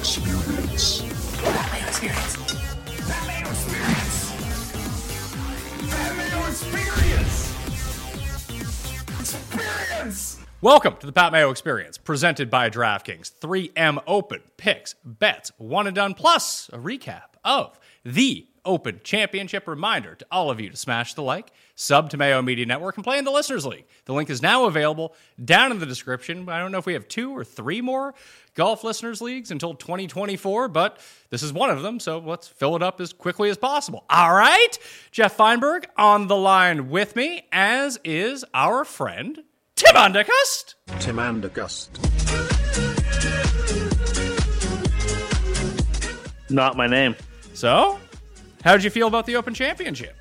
Experience. Experience. Welcome to the Pat Mayo Experience, presented by DraftKings. 3M Open picks, bets, one and done, plus a recap of the Open Championship. Reminder to all of you to smash the like, sub to Mayo Media Network, and play in the Listeners League. The link is now available down in the description. I don't know if we have two or three more golf listeners leagues until 2024, but this is one of them, so let's fill it up as quickly as possible. All right, Geoff Fienberg on the line with me, as is our friend Tim Undergust. Tim Andergust. Not my name. So, how did you feel about the Open Championship?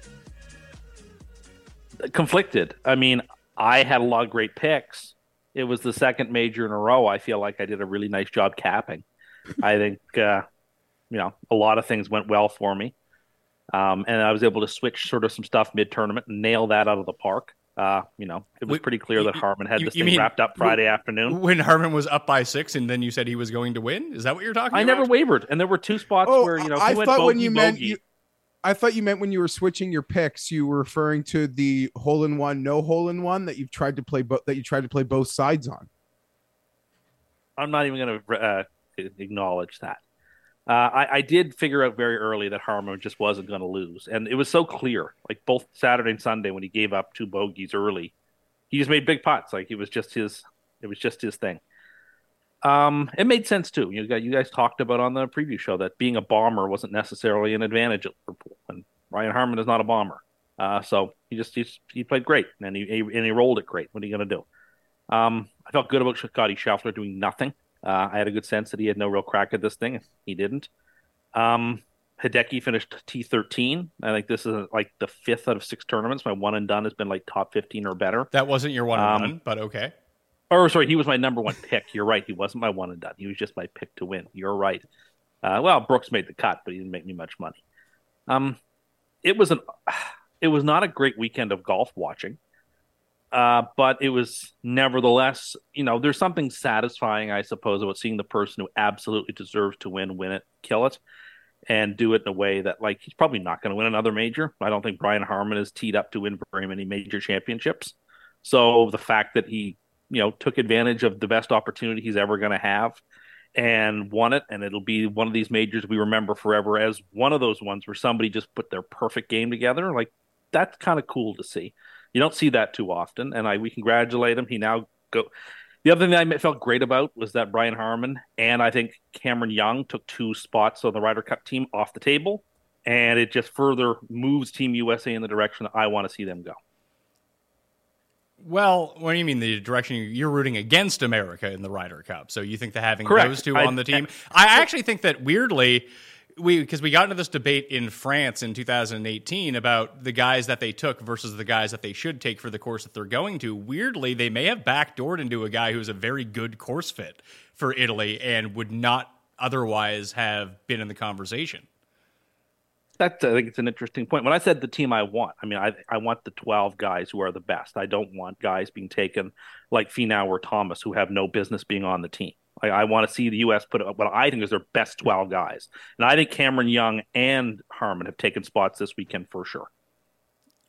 Conflicted. I mean, I had a lot of great picks. It was the second major in a row. I feel like I did a really nice job capping. I think, uh, you know, a lot of things went well for me. Um, and I was able to switch sort of some stuff mid tournament and nail that out of the park. Uh, you know, it was pretty clear that you- Harman had you- this you thing mean- wrapped up Friday afternoon. When Harman was up by six, and then you said he was going to win. Is that what you're talking about? I about? never wavered, and there were two spots Oh, where you know I he went thought when bogey, you meant you, I thought you meant when you were switching your picks, you were referring to the hole in one, no hole in one that you've tried to play, bo- that you tried to play both sides on. I'm not even going to uh, acknowledge that. Uh, I, I did figure out very early that Harman just wasn't going to lose, and it was so clear. Like both Saturday and Sunday, when he gave up two bogeys early, he just made big putts. Like it was just his, it was just his thing. Um, it made sense too. You got you guys talked about on the preview show that being a bomber wasn't necessarily an advantage at Liverpool, and Ryan Harman is not a bomber. Uh, so he just he, he played great, and he, he and he rolled it great. What are you going to do? Um, I felt good about Scotty Scheffler doing nothing. Uh, I had a good sense that he had no real crack at this thing. He didn't. Um, Hideki finished T13. I think this is like the fifth out of six tournaments. My one and done has been like top 15 or better. That wasn't your one and Um, done, but okay. Or sorry, he was my number one pick. You're right. He wasn't my one and done. He was just my pick to win. You're right. Uh, well, Brooks made the cut, but he didn't make me much money. Um, it was an, it was not a great weekend of golf watching. Uh, but it was nevertheless, you know, there's something satisfying, I suppose, about seeing the person who absolutely deserves to win, win it, kill it, and do it in a way that, like, he's probably not going to win another major. I don't think Brian Harman is teed up to win very many major championships. So the fact that he, you know, took advantage of the best opportunity he's ever going to have and won it, and it'll be one of these majors we remember forever as one of those ones where somebody just put their perfect game together. Like, that's kind of cool to see. You don't see that too often, and I we congratulate him. He now go. The other thing I felt great about was that Brian Harman and I think Cameron Young took two spots on the Ryder Cup team off the table, and it just further moves Team USA in the direction I want to see them go. Well, what do you mean the direction you- you're rooting against America in the Ryder Cup? So you think that having Correct. those two I- on the team? I actually think that weirdly, we because we got into this debate in France in 2018 about the guys that they took versus the guys that they should take for the course that they're going to. Weirdly, they may have backdoored into a guy who's a very good course fit for Italy and would not otherwise have been in the conversation. That's I think it's an interesting point. When I said the team I want, I mean I I want the twelve guys who are the best. I don't want guys being taken like Finau or Thomas who have no business being on the team. Like I want to see the U.S. put up what I think is their best twelve guys, and I think Cameron Young and Harman have taken spots this weekend for sure.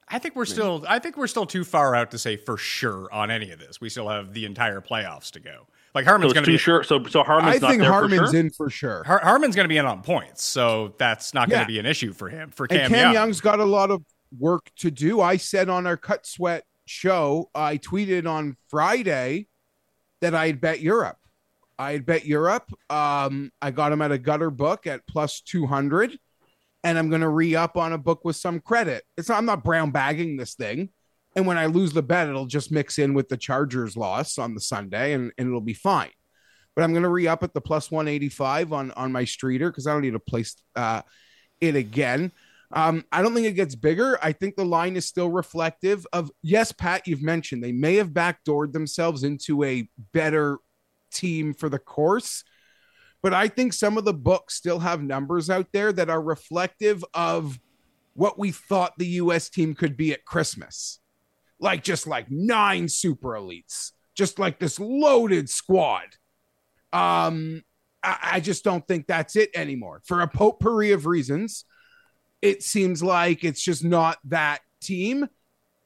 I think we're still I think we're still too far out to say for sure on any of this. We still have the entire playoffs to go. Like Harman's it's going to be sure. So so Harman's I not think there Harman's for sure. in for sure. Har- Harman's going to be in on points, so that's not going Yeah. to be an issue for him. For and Cam, Cam Young, Young's got a lot of work to do. I said on our Cut Sweat show, I tweeted on Friday that I had bet Europe. I had bet Europe. Um, I got him at a gutter book at plus 200, and I'm going to re up on a book with some credit. It's not, I'm not brown bagging this thing. And when I lose the bet, it'll just mix in with the Chargers loss on the Sunday and, and it'll be fine. But I'm going to re up at the plus 185 on, on my streeter because I don't need to place uh, it again. Um, I don't think it gets bigger. I think the line is still reflective of yes, Pat, you've mentioned they may have backdoored themselves into a better team for the course. But I think some of the books still have numbers out there that are reflective of what we thought the US team could be at Christmas. Like just like nine super elites, just like this loaded squad. Um, I, I just don't think that's it anymore for a potpourri of reasons it seems like it's just not that team.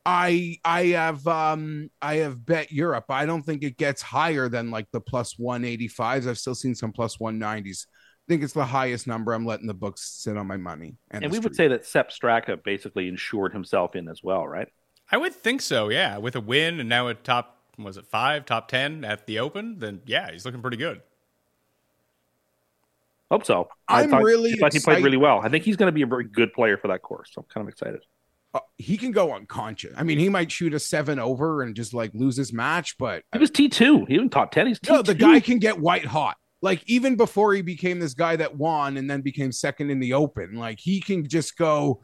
I I have um I have bet Europe. I don't think it gets higher than like the plus 185s. I've still seen some plus 190s. I think it's the highest number. I'm letting the books sit on my money. And the we would say that Sepp Straka basically insured himself in as well, right? I would think so. Yeah, with a win and now a top was it five, top ten at the Open, then yeah, he's looking pretty good. Hope so. I'm I thought, really I thought he played really well. I think he's going to be a very good player for that course. So I'm kind of excited. Uh, he can go unconscious. I mean, he might shoot a seven over and just like lose his match, but He was T two. He was top ten. He's T two. no, the guy can get white hot. Like even before he became this guy that won and then became second in the open, like he can just go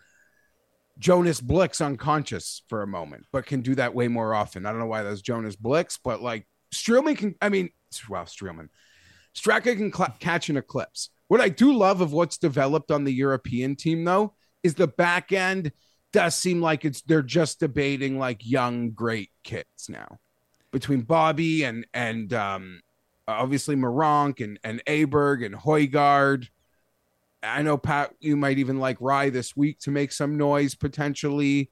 Jonas Blixt unconscious for a moment, but can do that way more often. I don't know why that's Jonas Blixt, but like Streelman can, I mean, well, Streelman, Straka can cl- catch an eclipse. What I do love of what's developed on the European team, though, is the back end does seem like it's they're just debating like young great kids now between Bobby and and um obviously Meronk and and Aberg and Højgaard. I know Pat, you might even like Rai this week to make some noise potentially.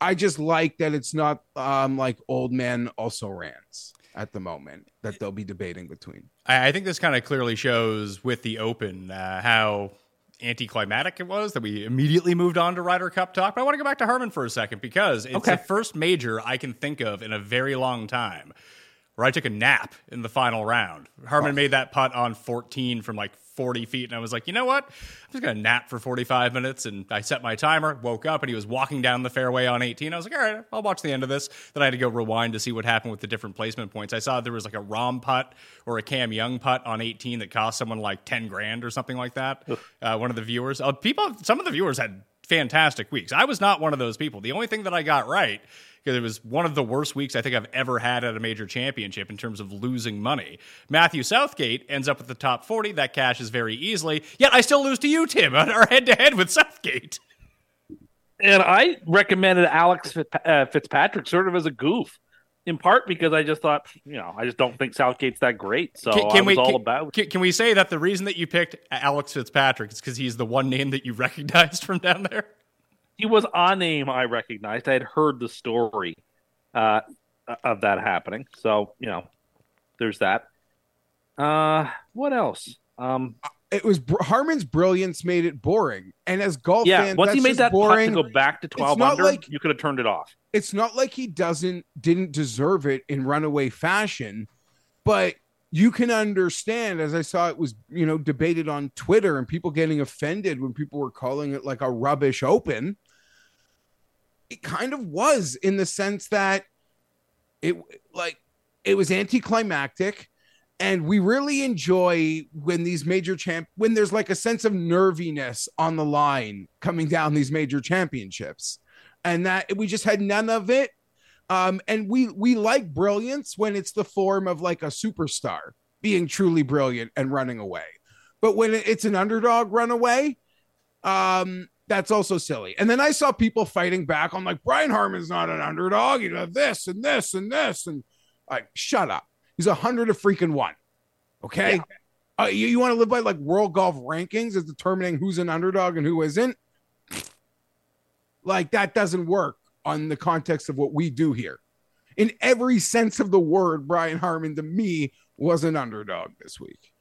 I just like that it's not um like old man also rants at the moment that they'll be debating between. I, I think this kind of clearly shows with the Open uh, how anticlimactic it was that we immediately moved on to Ryder Cup talk. But I want to go back to Harman for a second because it's Okay. the first major I can think of in a very long time where I took a nap in the final round. Harman made that putt on 14 from like 40 feet, and I was like, you know what? I'm just going to nap for 45 minutes. And I set my timer, woke up, and he was walking down the fairway on 18. I was like, all right, I'll watch the end of this. Then I had to go rewind to see what happened with the different placement points. I saw there was like a Rahm putt or a Cam Young putt on 18 that cost someone like 10 grand or something like that. Uh, one of the viewers, uh, people, some of the viewers had fantastic weeks. I was not one of those people. The only thing that I got right because it was one of the worst weeks I think I've ever had at a major championship in terms of losing money. Matthew Southgate ends up with the top 40. That cashes very easily. Yet I still lose to you, Tim, on our head to head with Southgate. And I recommended Alex uh, Fitzpatrick sort of as a goof, in part because I just thought, you know, I just don't think Southgate's that great. So I was all can, about. Can, can we say that the reason that you picked Alex Fitzpatrick is because he's the one name that you recognized from down there? He was a name I recognized. I had heard the story uh, of that happening. So you know, there's that. Uh, what else? Um, It was Br- Harman's brilliance made it boring, and as golf yeah, fans, once he made just that boring. to go back to twelve not under, like- you could have turned it off. It's not like he doesn't didn't deserve it in runaway fashion, but you can understand as I saw it was, you know, debated on Twitter and people getting offended when people were calling it like a rubbish open. It kind of was in the sense that it like it was anticlimactic and we really enjoy when these major champ when there's like a sense of nerviness on the line coming down these major championships and that we just had none of it. Um and we we like brilliance when it's the form of like a superstar being truly brilliant and running away. But when it's an underdog runaway um that's also silly. And then i saw people fighting back. On like brian harman's not an underdog. You know this and this and this and like shut up. He's a hundred of freaking one. Okay? Uh, you, you want to live by like world golf rankings as determining who's an underdog and who isn't like that doesn't work on the context of what we do here. in every sense of the word, Brian Harman to me was an underdog this week.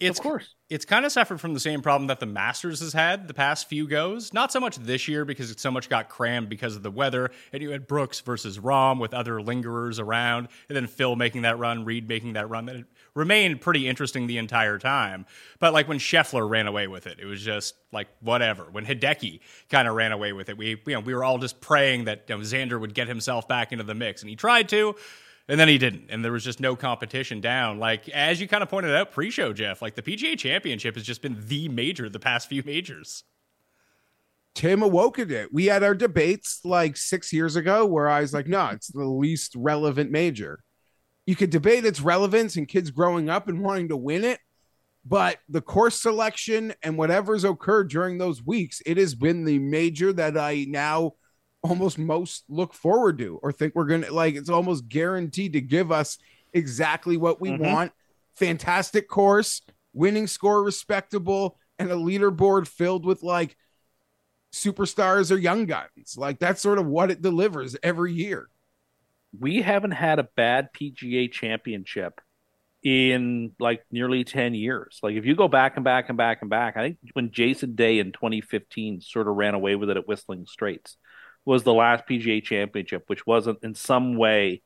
It's, of course. It's kind of suffered from the same problem that the Masters has had the past few goes. Not so much this year because it so much got crammed because of the weather, and you had Brooks versus Rahm with other lingerers around, and then Phil making that run, Reed making that run. That remained pretty interesting the entire time. But like when Scheffler ran away with it, it was just like whatever. When Hideki kind of ran away with it, we you know we were all just praying that you know, Xander would get himself back into the mix, and he tried to. And then he didn't, and there was just no competition down. Like as you kind of pointed out pre-show, Geoff, like the PGA Championship has just been the major the past few majors. Tim awoken it. We had our debates like six years ago where I was like, no, it's the least relevant major. You could debate its relevance and kids growing up and wanting to win it, but the course selection and whatever's occurred during those weeks, it has been the major that I now almost most look forward to or think we're gonna like it's almost guaranteed to give us exactly what we Mhm. want. Fantastic course winning score respectable and a leaderboard filled with like superstars or young guns. Like that's sort of what it delivers every year we haven't had a bad PGA championship in like nearly 10 years. Like if you go back and back and back and back, I think when Jason Day in 2015 sort of ran away with it at Whistling Straits was the last PGA championship, which wasn't in some way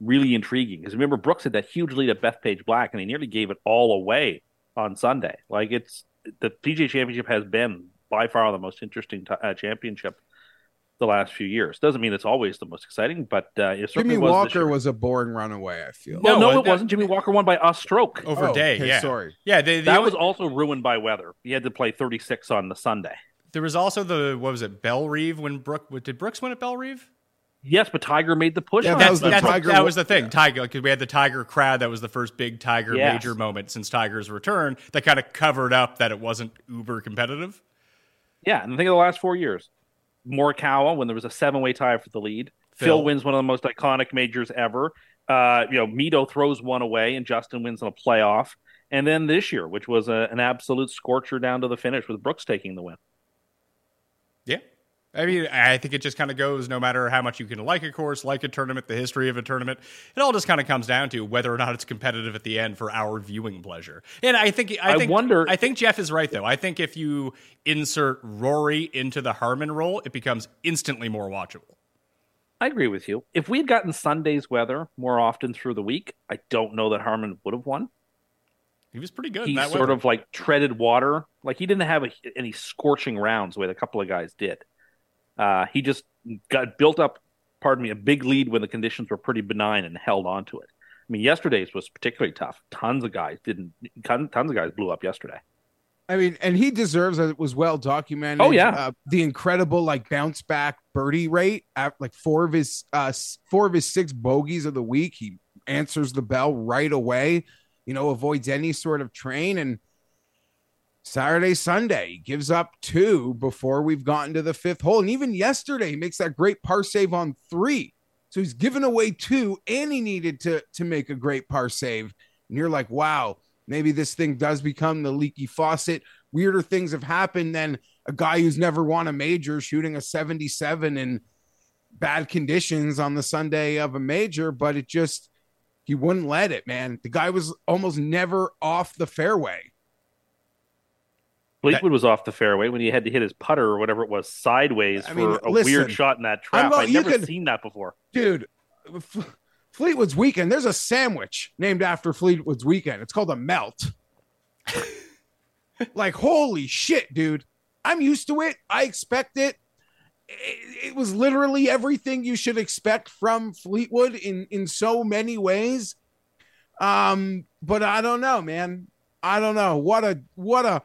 really intriguing. Because remember, Brooks had that huge lead at Bethpage Black and he nearly gave it all away on Sunday. Like it's the PGA championship has been by far the most interesting t- uh, championship the last few years. Doesn't mean it's always the most exciting, but uh, it certainly Jimmy was this Walker was a boring runaway I feel Well, No, no, it wasn't. Jimmy Walker won by a stroke. Over Oh, day, okay, yeah. sorry. Yeah, they, the that only- was also ruined by weather. He had to play 36 on the Sunday. there was also the what was it, Bellerive when Brook did Brooks win at Bellerive? Yes, but Tiger made the push. Yeah, on that was the that's, Tiger that was the thing. yeah. Tiger, because we had the Tiger crowd. That was the first big Tiger Yes. major moment since Tiger's return. That kind of covered up that it wasn't uber competitive. Yeah, and think of the last four years. Morikawa, when there was a seven-way tie for the lead. Phil, Phil. wins one of the most iconic majors ever. Uh, you know, Mito throws one away, and Justin wins in a playoff. And then this year, which was a, an absolute scorcher down to the finish, with Brooks taking the win. I mean, I think it just kind of goes no matter how much you can like a course, like a tournament, the history of a tournament. It all just kind of comes down to whether or not it's competitive at the end for our viewing pleasure. And I think I, I wonder- I think Geoff is right though. I think if you insert Rory into the Harman role, it becomes instantly more watchable. I agree with you. If we had gotten Sunday's weather more often through the week, I don't know that Harman would have won. He was pretty good. he that sort weather. of like treaded water. Like he didn't have a, any scorching rounds the way a couple of guys did. Uh, he just got built up, pardon me, a big lead when the conditions were pretty benign and held on to it. I mean, yesterday's was particularly tough. Tons of guys didn't. Tons of guys blew up yesterday. I mean, and he deserves it was well documented. Oh, yeah. uh, the incredible like bounce back birdie rate at like four of his uh four of his six bogeys of the week. He answers the bell right away. You know, avoids any sort of train and. Saturday, Sunday, gives up two before we've gotten to the fifth hole. And even yesterday, he makes that great par save on three. So he's given away two, and he needed to to make a great par save. And you're like, wow, maybe this thing does become the leaky faucet. Weirder things have happened than a guy who's never won a major shooting a 77 in bad conditions on the Sunday of a major, but it just he wouldn't let it, man. The guy was almost never off the fairway. Fleetwood was off the fairway when he had to hit his putter or whatever it was sideways I for a listen, weird shot in that trap. I've never could- seen that before. Dude, F- Fleetwood's weekend, there's a sandwich named after Fleetwood's weekend. It's called a melt. like, holy shit, dude. I'm used to it. I expect it. it. It was literally everything you should expect from Fleetwood in in so many ways. Um, but I don't know, man. I don't know. What a what a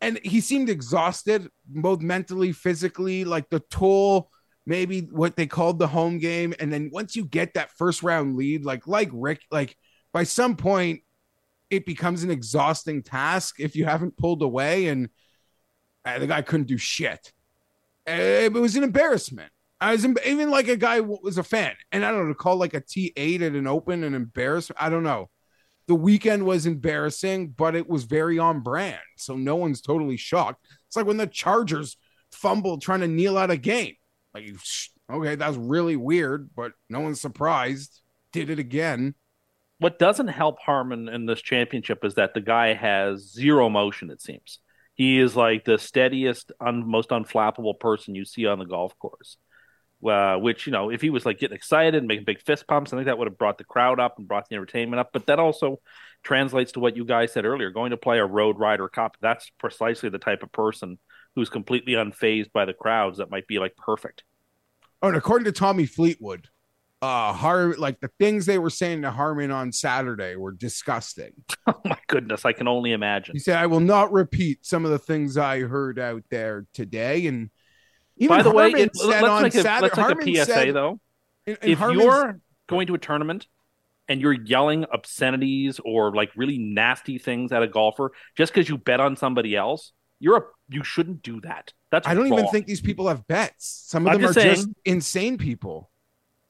and he seemed exhausted both mentally, physically, like the toll maybe what they called the home game. And then once you get that first round lead like like rick like by some point it becomes an exhausting task if you haven't pulled away and uh, the guy couldn't do shit. It was an embarrassment. I was even like a guy was a fan and i don't know to call like a t8 at an open an embarrassment i don't know the weekend was embarrassing but it was very on brand so no one's totally shocked it's like when the chargers fumbled trying to kneel out a game like Okay, that's really weird, but no one's surprised. Did it again. What doesn't help Harman in this championship is that the guy has zero motion. It seems he is like the steadiest, un- most unflappable person you see on the golf course. Uh, which you know, if he was like getting excited and making big fist pumps, I think that would have brought the crowd up and brought the entertainment up. But that also translates to what you guys said earlier: going to play a Road Ryder Cup. That's precisely the type of person who's completely unfazed by the crowds. That might be like perfect. Oh, and according to Tommy Fleetwood, uh Har like the things they were saying to Harman on Saturday were disgusting. Oh my goodness, I can only imagine. He said, I will not repeat some of the things I heard out there today. And even By the way, it, let's on make, a, Saturday, let's make a PSA said- though. and- and if you're going to a tournament and you're yelling obscenities or like really nasty things at a golfer just because you bet on somebody else, you're a you shouldn't do that. That's I don't even think these people have bets. Some of I'm them are just just insane people.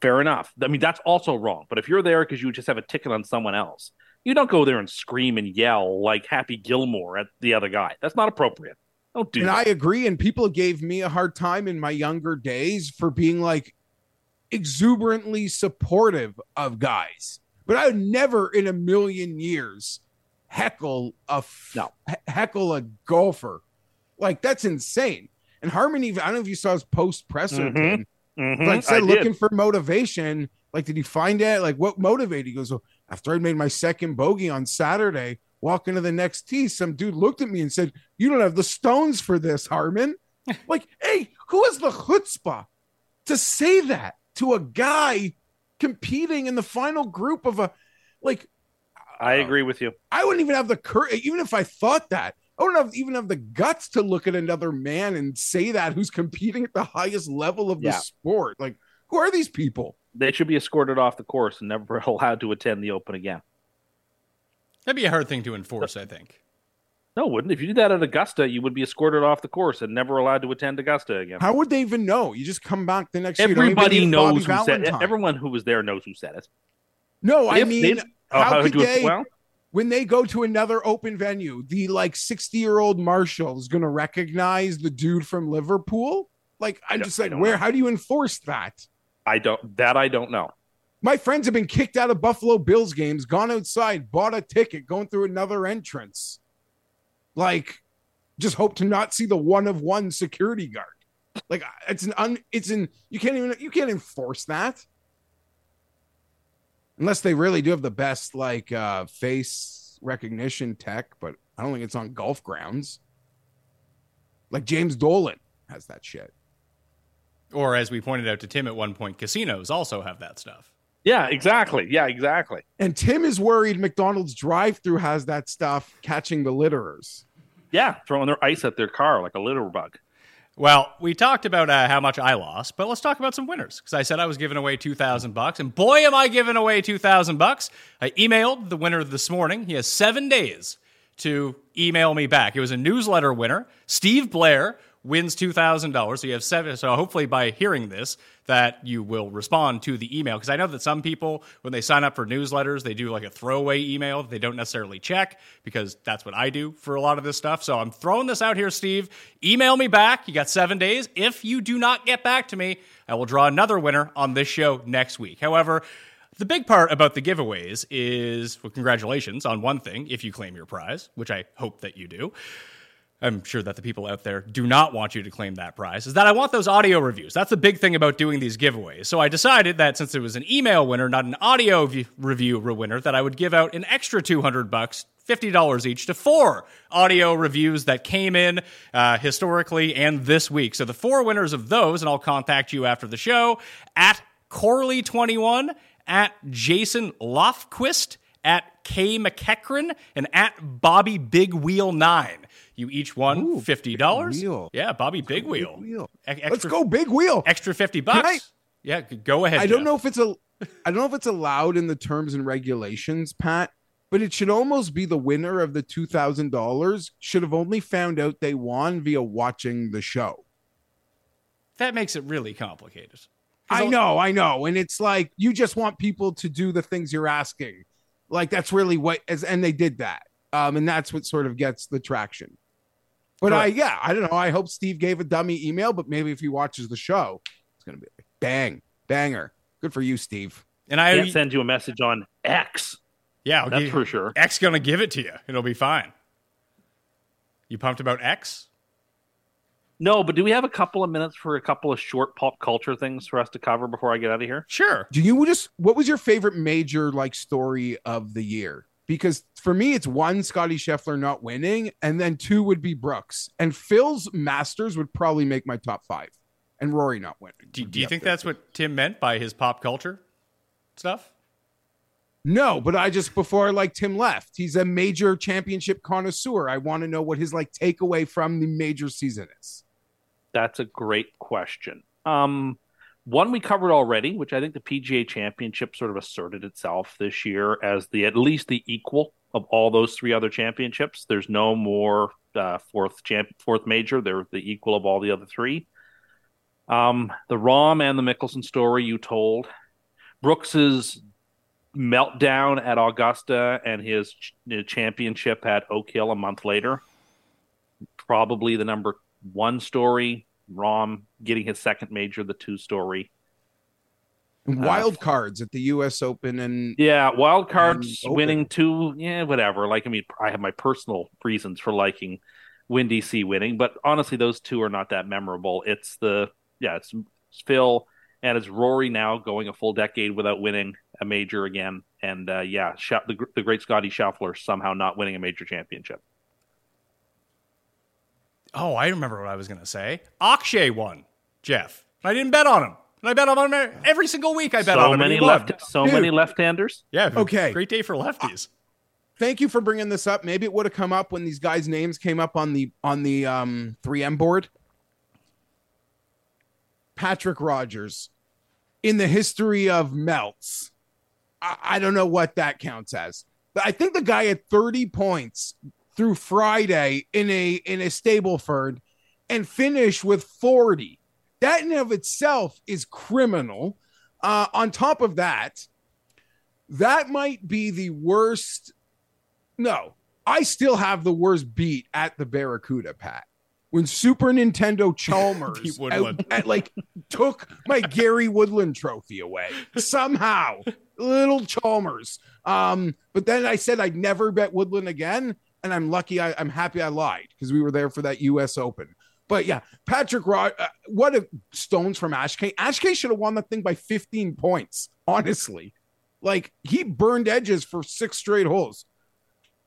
fair enough. I mean that's also wrong. But if you're there because you just have a ticket on someone else, you don't go there and scream and yell like Happy Gilmore at the other guy. That's not appropriate. Don't do and that. I agree. And people gave me a hard time in my younger days for being like exuberantly supportive of guys. But I would never in a million years heckle a f- No. heckle a golfer. Like that's insane. And Harman even I don't know if you saw his post presser Mhm. Tim, Mhm, like said I looking did. for motivation. Like, did he find it? Like, what motivated? He goes, well, after I made my second bogey on Saturday, walking to the next tee, some dude looked at me and said, "You don't have the stones for this, Harman." like, hey, who has the chutzpah to say that to a guy competing in the final group of a like? I uh, agree with you. I wouldn't even have the courage, even if I thought that. I wouldn't have even have the guts to look at another man and say that who's competing at the highest level of the Yeah. sport. Like, who are these people? They should be escorted off the course and never allowed to attend the Open again. That'd be a hard thing to enforce, I think. No, wouldn't. If you did that at Augusta, you would be escorted off the course and never allowed to attend Augusta again. How would they even know? You just come back the next year. you don't even Everybody knows Bobby who said it. Everyone who was there knows who said it. No, I mean, they- Oh, how, how could they, well? when they go to another open venue, the like 60 year old Marshall is going to recognize the dude from Liverpool? Like, I'm just I like, where, know. how do you enforce that? I don't. That I don't know. My friends have been kicked out of Buffalo Bills games, gone outside, bought a ticket, going through another entrance. Like, just hope to not see the one of one security guard. Like, it's an un, it's an, you can't even, you can't enforce that. Unless they really do have the best, like, uh, face recognition tech, but I don't think it's on golf grounds. Like, James Dolan has that shit. Or as we pointed out to Tim at one point, casinos also have that stuff. Yeah, exactly. Yeah, exactly. And Tim is worried McDonald's drive through has that stuff catching the litterers. Yeah, throwing their ice at their car like a litter bug. Well, we talked about uh, how much I lost, but let's talk about some winners because I said I was giving away two thousand bucks, and boy, am I giving away two thousand bucks! I emailed the winner this morning. He has seven days to email me back. It was a newsletter winner, Steve Blair. Wins two thousand dollars. So you have seven. So hopefully, by hearing this, that you will respond to the email because I know that some people, when they sign up for newsletters, they do like a throwaway email. that They don't necessarily check because that's what I do for a lot of this stuff. So I'm throwing this out here, Steve. Email me back. You got seven days. If you do not get back to me, I will draw another winner on this show next week. However, the big part about the giveaways is well, congratulations on one thing if you claim your prize, which I hope that you do. I'm sure that the people out there do not want you to claim that prize, is that I want those audio reviews. That's the big thing about doing these giveaways. So I decided that since it was an email winner, not an audio v- review winner, that I would give out an extra 200 bucks, $50 each to four audio reviews that came in uh, historically and this week. So the four winners of those, and I'll contact you after the show at Corley21, at Jason Lofquist, at K McEachran, and at Bobby Big Wheel 9. You each won Ooh, fifty dollars. Big. Yeah, Bobby Big Wheel. Wheel. E- Extra, Let's go, big wheel. Extra fifty bucks. Yeah, go ahead. I don't Geoff. know if it's a I don't know if it's allowed in the terms and regulations, Pat, but it should almost be the winner of the two thousand dollars should have only found out they won via watching the show. That makes it really complicated. I know, I know. And it's like you just want people to do the things you're asking. Like that's really what as and they did that. Um, and that's what sort of gets the traction. But I yeah, I don't know. I hope Steve gave a dummy email, but maybe if he watches the show, it's gonna be Bang, banger. Good for you, Steve. And I, Can't send you a message on X. yeah, I'll That's give- for sure. X gonna give it to you. It'll be fine. You pumped about X? No, but do we have a couple of minutes for a couple of short pop culture things for us to cover before I get out of here? Sure. Do you just what was your favorite major like story of the year? Because for me, it's one Scotty Scheffler not winning, and then two would be Brooks. And Phil's Masters would probably make my top five, and Rory not winning. Do, do you think that's too. what Tim meant by his pop culture stuff? No, but I just before like Tim left, he's a major championship connoisseur. I want to know what his like takeaway from the major season is. That's a great question. Um, one we covered already, which I think the PGA Championship sort of asserted itself this year as the at least the equal of all those three other championships. There's no more uh, fourth champ, fourth major. They're the equal of all the other three. Um, the Rahm and the Mickelson story you told, Brooks's meltdown at Augusta and his ch- championship at Oak Hill a month later, probably the number one story. Rahm getting his second major, the two story. Uh, wild cards at the U.S. Open and Yeah, wild cards winning two. Yeah, whatever. Like, I mean, I have my personal reasons for liking Windy C winning, but honestly, those two are not that memorable. It's the yeah, it's Phil and it's Rory now going a full decade without winning a major again, and uh, yeah, the the great Scotty Scheffler somehow not winning a major championship. Oh, I remember what I was gonna say. Akshay won, Geoff. I didn't bet on him. And I bet on him every single week. I bet on him. and many he won. left, so Dude. many left-handers. Yeah. Okay. Great day for lefties. thank you for bringing this up. Maybe it would have come up when these guys' names came up on the on the um 3M board. Patrick Rogers, in the history of melts, I, I don't know what that counts as. But I think the guy had 30 points through Friday in a in a Stableford and finish with 40. That in and of itself is criminal. Uh, on top of that, that might be the worst no, I still have the worst beat at the Barracuda, Pat. When Super Nintendo Chalmers at- at, like took my Gary Woodland trophy away somehow, little Chalmers. Um, but then I said I'd never bet Woodland again, and I'm lucky. I, I'm happy I lied because we were there for that U.S. Open. But yeah, Patrick Rod, uh, what a stones from Ashkay. Ashkay should have won that thing by 15 points. Honestly, like he burned edges for six straight holes.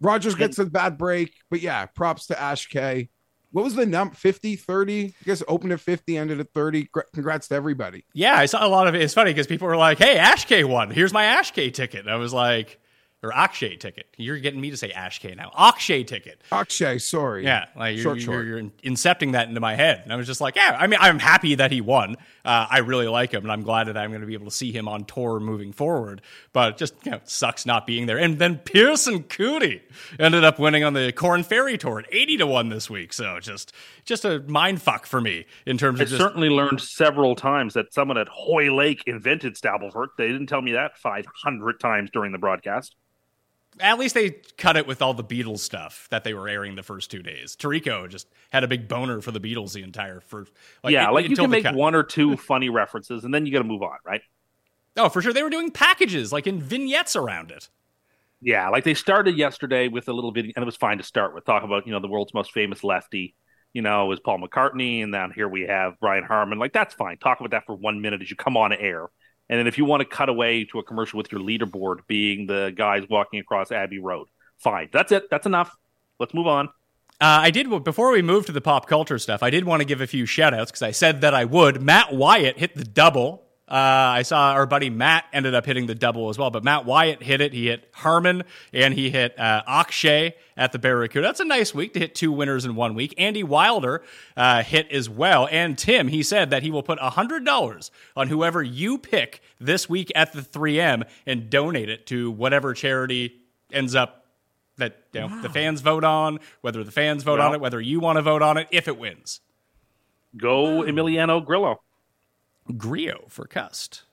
Rogers gets a bad break, but yeah, props to Ash K. What was the number? 50, 30? I guess opened at 50, ended at 30. Congrats to everybody. Yeah, I saw a lot of it. It's funny because people were like, "Hey, Ashkay won. Here's my Ashkay ticket." And I was like, or Akshay ticket. You're getting me to say Ashkay now. Akshay ticket. Akshay, sorry. Yeah, like you're, Short, you're, short. you're incepting that into my head, and I was just like, yeah. I mean, I'm happy that he won. Uh, I really like him, and I'm glad that I'm going to be able to see him on tour moving forward. But it just you know, sucks not being there. And then Pierceson Coody ended up winning on the Korn Ferry Tour at 80 to one this week. So just just a mind fuck for me in terms I of just certainly learned several times that someone at Hoylake invented Stableford. They didn't tell me that 500 times during the broadcast. At least they cut it with all the Beatles stuff that they were airing the first two days. Tirico just had a big boner for the Beatles the entire first. Like, yeah, it- like you can make cut. one or two funny references and then you got to move on, right? Oh, for sure. They were doing packages, like in vignettes around it. Yeah, like they started yesterday with a little video, and it was fine to start with. Talk about you know the world's most famous lefty, you know, is Paul McCartney, and then here we have Brian Harman. Like that's fine. Talk about that for one minute as you come on air, and then if you want to cut away to a commercial with your leaderboard being the guys walking across Abbey Road, fine. That's it. That's enough. Let's move on. Uh, I did, before we move to the pop culture stuff, I did want to give a few shout outs because I said that I would. Matt Wyatt hit the double. Uh, I saw our buddy Matt ended up hitting the double as well, but Matt Wyatt hit it. He hit Harman and he hit uh, Akshay at the Barracuda. That's a nice week to hit two winners in one week. Andy Wilder uh, hit as well. And Tim, he said that he will put $100 on whoever you pick this week at the 3M and donate it to whatever charity ends up that you know, the fans vote on, whether the fans vote on it, whether you want to vote on it, if it wins. Go Emiliano Grillo. Grillo for Cust.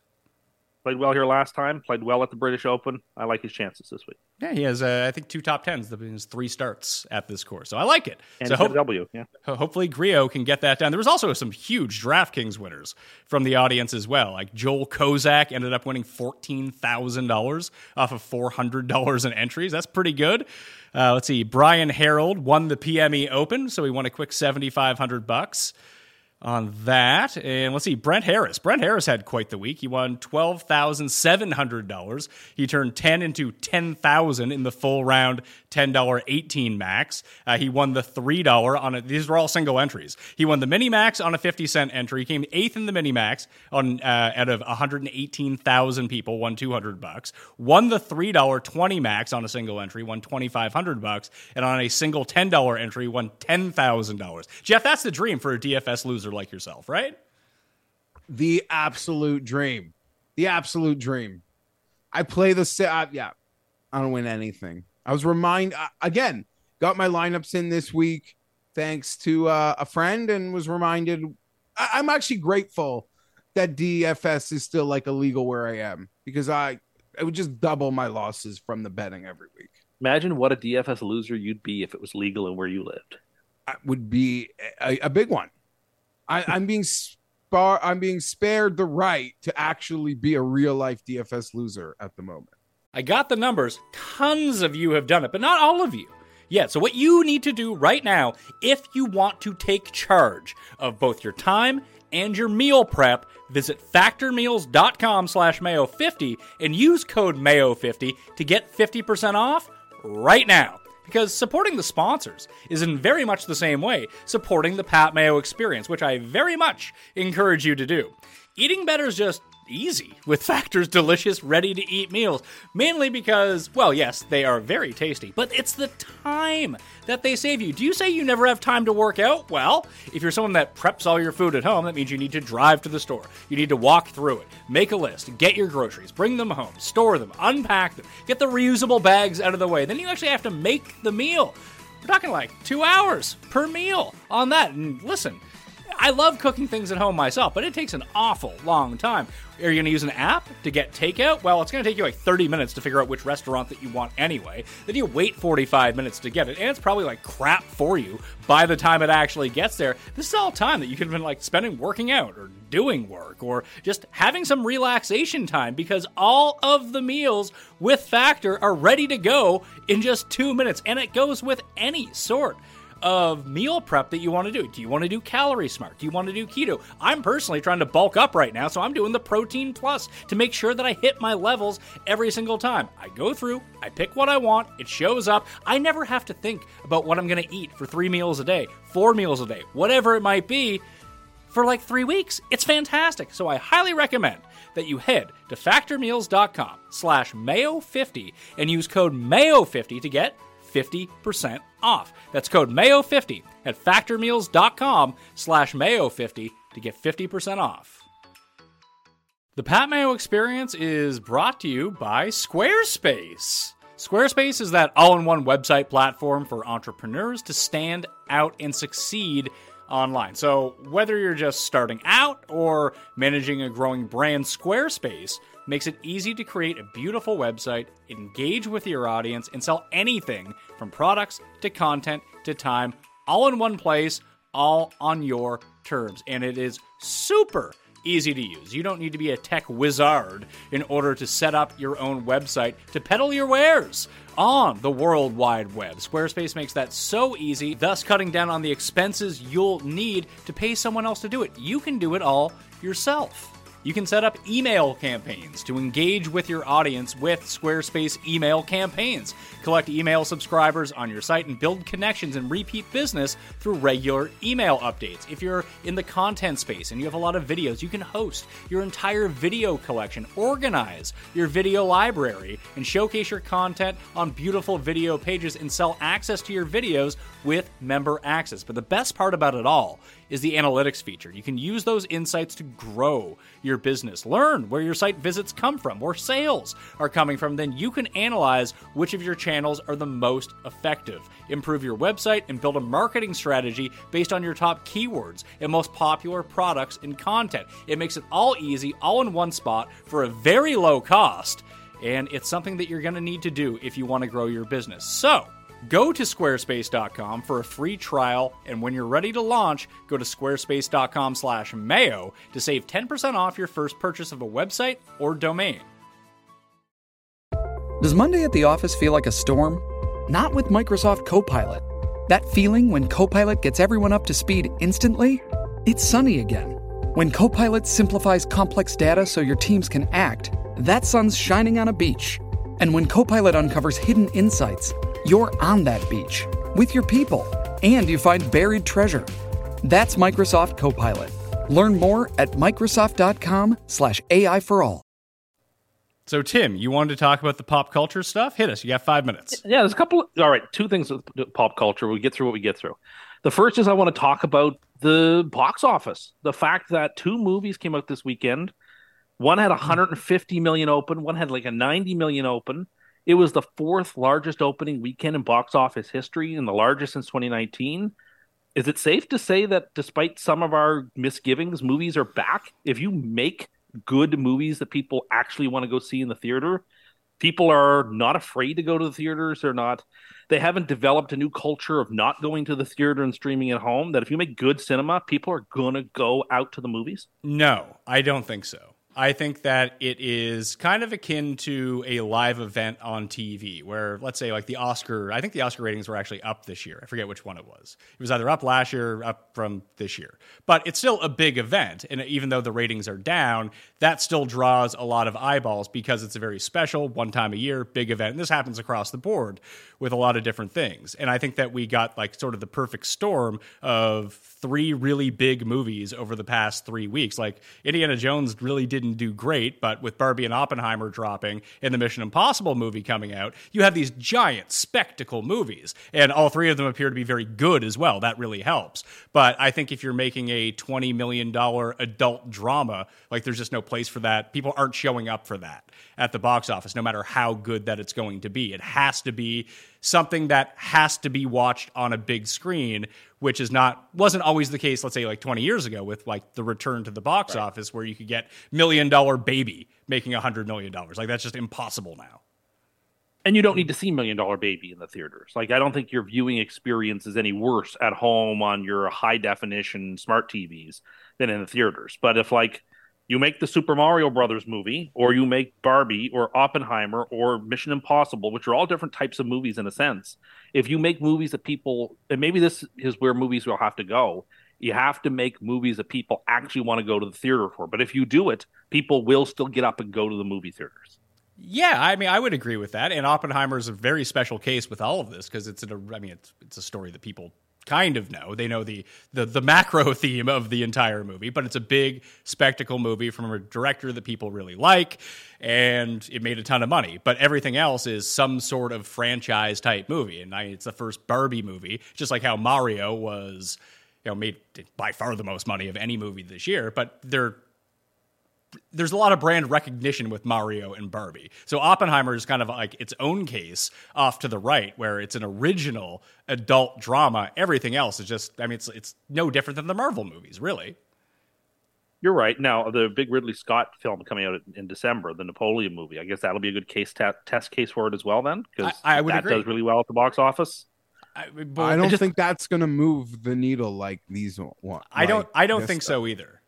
Played well here last time. Played well at the British Open. I like his chances this week. Yeah, he has, uh, I think, two top tens. His three starts at this course, so I like it. And so hope, W, yeah. hopefully Grillo can get that done. There was also some huge DraftKings winners from the audience as well. Like Joel Kozak ended up winning fourteen thousand dollars off of four hundred dollars in entries. That's pretty good. Uh, let's see. Brian Harold won the PME Open, so he won a quick seventy five hundred bucks on that. And let's see, Brent Harris. Brent Harris had quite the week. He won twelve thousand seven hundred dollars. He turned ten into ten thousand in the full round ten dollar eighteen max. Uh, he won the three dollar on it. These were all single entries. He won the mini max on a fifty cent entry. He came eighth in the mini max on uh, out of one hundred and eighteen thousand people. Won two hundred bucks. Won the three dollar twenty max on a single entry. Won twenty five hundred bucks. And on a single ten dollar entry, won ten thousand dollars. Geoff, that's the dream for a DFS loser like yourself, right? the absolute dream. The absolute dream. I play the sa- uh, yeah. I don't win anything. I was reminded uh, again. Got my lineups in this week thanks to uh, a friend, and was reminded. I- I'm actually grateful that DFS is still like illegal where I am because I it would just double my losses from the betting every week. Imagine what a DFS loser you'd be if it was legal and where you lived. I would be a, a big one. I, I'm being spar. I'm being spared the right to actually be a real life DFS loser at the moment. I got the numbers. Tons of you have done it, but not all of you. Yeah, so what you need to do right now, if you want to take charge of both your time and your meal prep, visit factormeals.com slash mayo50 and use code mayo50 to get 50% off right now. Because supporting the sponsors is in very much the same way supporting the Pat Mayo experience, which I very much encourage you to do. Eating better is just easy with Factor's delicious, ready to eat meals. Mainly because, well, yes, they are very tasty, but it's the time that they save you. Do you say you never have time to work out? Well, if you're someone that preps all your food at home, that means you need to drive to the store. You need to walk through it, make a list, get your groceries, bring them home, store them, unpack them, get the reusable bags out of the way. Then you actually have to make the meal. We're talking like two hours per meal on that. And listen, I love cooking things at home myself, but it takes an awful long time. Are you going to use an app to get takeout? Well, it's going to take you like 30 minutes to figure out which restaurant that you want anyway. Then you wait 45 minutes to get it, and it's probably like crap for you by the time it actually gets there. This is all time that you could have been like spending working out or doing work or just having some relaxation time because all of the meals with Factor are ready to go in just two minutes, and it goes with any sort of meal prep that you want to do. Do you want to do calorie smart? Do you want to do keto? I'm personally trying to bulk up right now, so I'm doing the protein plus to make sure that I hit my levels every single time. I go through, I pick what I want, it shows up. I never have to think about what I'm going to eat for 3 meals a day, 4 meals a day, whatever it might be for like 3 weeks. It's fantastic. So I highly recommend that you head to factormeals.com slash mayo50 and use code mayo50 to get 50% off. That's code MAYO50 at factormeals.com slash MAYO50 to get 50% off. The Pat Mayo experience is brought to you by Squarespace. Squarespace is that all in one website platform for entrepreneurs to stand out and succeed online. So, whether you're just starting out or managing a growing brand, Squarespace makes it easy to create a beautiful website, engage with your audience, and sell anything from products to content to time, all in one place, all on your terms. And it is super easy to use. You don't need to be a tech wizard in order to set up your own website to peddle your wares on the World Wide Web. Squarespace makes that so easy, thus cutting down on the expenses you'll need to pay someone else to do it. You can do it all yourself. You can set up email campaigns to engage with your audience with Squarespace email campaigns. Collect email subscribers on your site and build connections and repeat business through regular email updates. If you're in the content space and you have a lot of videos, you can host your entire video collection, organize your video library, and showcase your content on beautiful video pages and sell access to your videos with member access. But the best part about it all is the analytics feature. You can use those insights to grow your business. Learn where your site visits come from, where sales are coming from. Then you can analyze which of your channels are the most effective. Improve your website and build a marketing strategy based on your top keywords and most popular products and content. It makes it all easy, all in one spot for a very low cost and it's something that you're going to need to do if you want to grow your business. So, Go to squarespace.com for a free trial, and when you're ready to launch, go to squarespace.com/mayo to save 10% off your first purchase of a website or domain. Does Monday at the office feel like a storm? Not with Microsoft Copilot. That feeling when Copilot gets everyone up to speed instantly? It's sunny again. When Copilot simplifies complex data so your teams can act, that sun's shining on a beach. And when Copilot uncovers hidden insights, you're on that beach with your people and you find buried treasure. That's Microsoft Copilot. Learn more at Microsoft.com/slash AI for all. So, Tim, you wanted to talk about the pop culture stuff? Hit us. You got five minutes. Yeah, there's a couple. all right, two things with pop culture. We get through what we get through. The first is I want to talk about the box office. The fact that two movies came out this weekend. One had 150 million open. One had like a 90 million open. It was the fourth largest opening weekend in box office history and the largest since 2019. Is it safe to say that despite some of our misgivings, movies are back? If you make good movies that people actually want to go see in the theater, people are not afraid to go to the theaters. They're not, they haven't developed a new culture of not going to the theater and streaming at home. That if you make good cinema, people are going to go out to the movies. No, I don't think so. I think that it is kind of akin to a live event on TV where, let's say, like the Oscar, I think the Oscar ratings were actually up this year. I forget which one it was. It was either up last year up from this year. But it's still a big event. And even though the ratings are down, that still draws a lot of eyeballs because it's a very special, one time a year, big event. And this happens across the board with a lot of different things. And I think that we got like sort of the perfect storm of three really big movies over the past three weeks. Like Indiana Jones really didn't do great, but with Barbie and Oppenheimer dropping and the Mission Impossible movie coming out, you have these giant spectacle movies. And all three of them appear to be very good as well. That really helps. But I think if you're making a $20 million adult drama, like there's just no place for that. People aren't showing up for that at the box office, no matter how good that it's going to be. It has to be something that has to be watched on a big screen, which is not wasn't always the case. Let's say like 20 years ago with like the return to the box right. office, where you could get Million Dollar Baby making a hundred million dollars. Like that's just impossible now. And you don't need to see Million Dollar Baby in the theaters. Like I don't think your viewing experience is any worse at home on your high definition smart TVs than in the theaters. But if like you make the Super Mario Brothers movie, or you make Barbie, or Oppenheimer, or Mission Impossible, which are all different types of movies in a sense. If you make movies that people, and maybe this is where movies will have to go, you have to make movies that people actually want to go to the theater for. But if you do it, people will still get up and go to the movie theaters. Yeah, I mean, I would agree with that. And Oppenheimer is a very special case with all of this because it's a, I mean, it's it's a story that people kind of know. They know the, the the macro theme of the entire movie, but it's a big spectacle movie from a director that people really like, and it made a ton of money. But everything else is some sort of franchise type movie, and I, it's the first Barbie movie, just like how Mario was. You know, made by far the most money of any movie this year, but they're there's a lot of brand recognition with Mario and Barbie. So Oppenheimer is kind of like its own case off to the right, where it's an original adult drama. Everything else is just, I mean, it's it's no different than the Marvel movies, really. You're right. Now the big Ridley Scott film coming out in December, the Napoleon movie. I guess that'll be a good case te- test case for it as well. Then, because I, I, that agree. does really well at the box office. I, I don't just, think that's going to move the needle like these one. I don't. I don't think stuff. so either.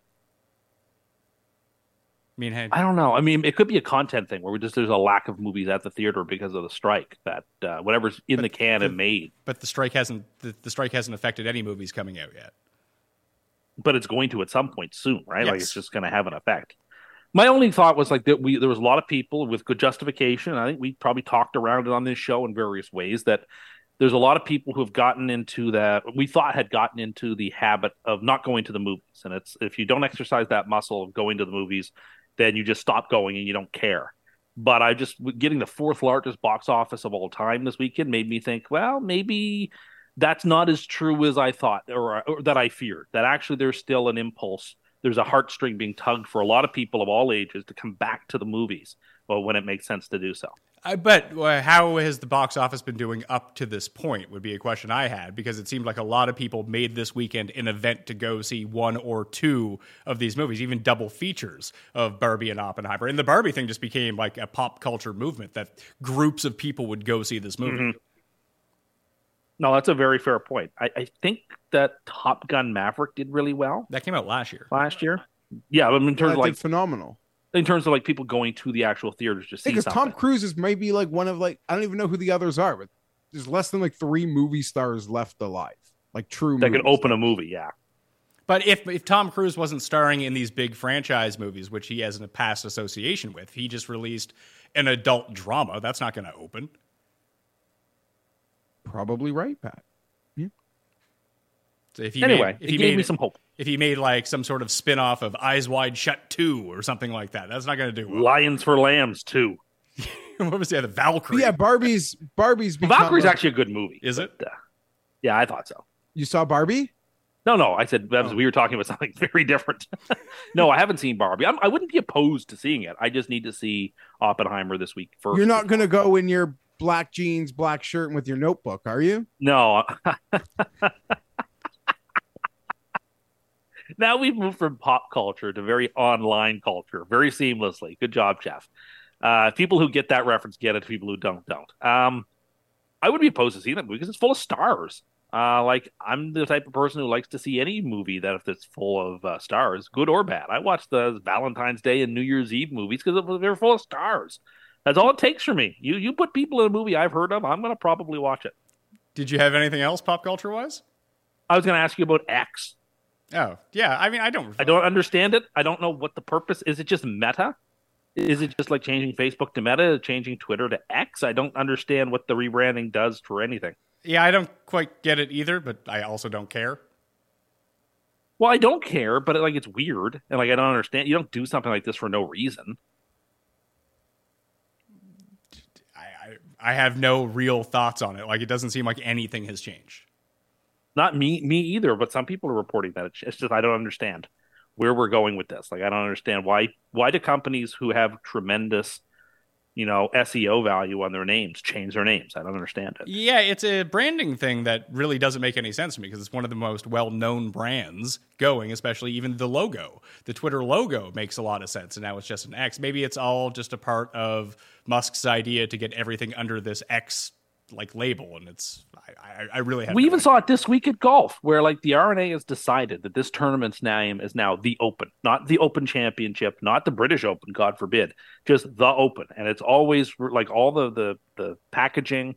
I mean, hey, I don't know. I mean, it could be a content thing where we just there's a lack of movies at the theater because of the strike. That uh, whatever's in the can and made. But the strike hasn't the, the, strike hasn't affected any movies coming out yet. But it's going to at some point soon, right? Yes. Like it's just going to have an effect. My only thought was like that we there was a lot of people with good justification. I think we probably talked around it on this show in various ways that there's a lot of people who have gotten into that we thought had gotten into the habit of not going to the movies and it's if you don't exercise that muscle of going to the movies then you just stop going and you don't care. But I just getting the fourth largest box office of all time this weekend made me think, well, maybe that's not as true as I thought or, or that I feared. That actually there's still an impulse. There's a heartstring being tugged for a lot of people of all ages to come back to the movies well, when it makes sense to do so. I bet uh, how has the box office been doing up to this point would be a question I had because it seemed like a lot of people made this weekend an event to go see one or two of these movies, even double features of Barbie and Oppenheimer. And the Barbie thing just became like a pop culture movement that groups of people would go see this movie. Mm-hmm. No, that's a very fair point. I, I think that Top Gun Maverick did really well That came out last year. last year. Yeah, I mean, in terms That of like phenomenal. In terms of like people going to the actual theaters to see Because something. Tom Cruise is maybe like one of like I don't even know who the others are, but there's less than like three movie stars left alive, like true. that can movie open a movie. Yeah, But if if Tom Cruise wasn't starring in these big franchise movies, which he has a past association with, he just released an adult drama. That's not going to open. Probably right, Pat. So if he Anyway, made, if it he gave made me some hope. if he made like some sort of spin-off of Eyes Wide Shut 2 or something like that, that's not going to do well. Lions for Lambs 2. what was the other Valkyrie? Yeah, Barbie's Barbie's. become Valkyrie's a- actually a good movie. Is it? Uh, yeah, I thought so. You saw Barbie? No, no, I said that was, Oh. we were talking about something very different. no, I haven't seen Barbie. I'm, I wouldn't be opposed to seeing it. I just need to see Oppenheimer this week first. You're not going to go in your black jeans, black shirt, and with your notebook, are you? No. Now we've moved from pop culture to very online culture, very seamlessly. Good job, Geoff. Uh, people who get that reference get it. People who don't don't. Um, I would be opposed to seeing that movie because it's full of stars. Uh, like I'm the type of person who likes to see any movie that if it's full of uh, stars, good or bad. I watch the Valentine's Day and New Year's Eve movies because they're full of stars. That's all it takes for me. You you put people in a movie I've heard of, I'm going to probably watch it. Did you have anything else pop culture wise? I was going to ask you about X. Oh, yeah. I mean, I don't. I don't understand it. I don't know what the purpose is. It just Meta? Is it just like changing Facebook to Meta, changing Twitter to X? I don't understand what the rebranding does for anything. Yeah, I don't quite get it either, but I also don't care. Well, I don't care, but like it's weird, and like I don't understand. You don't do something like this for no reason. I, I I have no real thoughts on it. Like, it doesn't seem like anything has changed. Not me, me either. But some people are reporting that it's, just I don't understand where we're going with this. Like I don't understand why why do companies who have tremendous, you know, SEO value on their names change their names? I don't understand it. Yeah, it's a branding thing that really doesn't make any sense to me because it's one of the most well known brands going, especially even the logo. The Twitter logo makes a lot of sense, and now it's just an X. Maybe it's all just a part of Musk's idea to get everything under this X like label, and it's I, I, really have We no even idea. saw it this week at golf, where like the R&A has decided that this tournament's name is now the Open, not the Open Championship, not the British Open, God forbid, just the Open, and it's always like all the the the packaging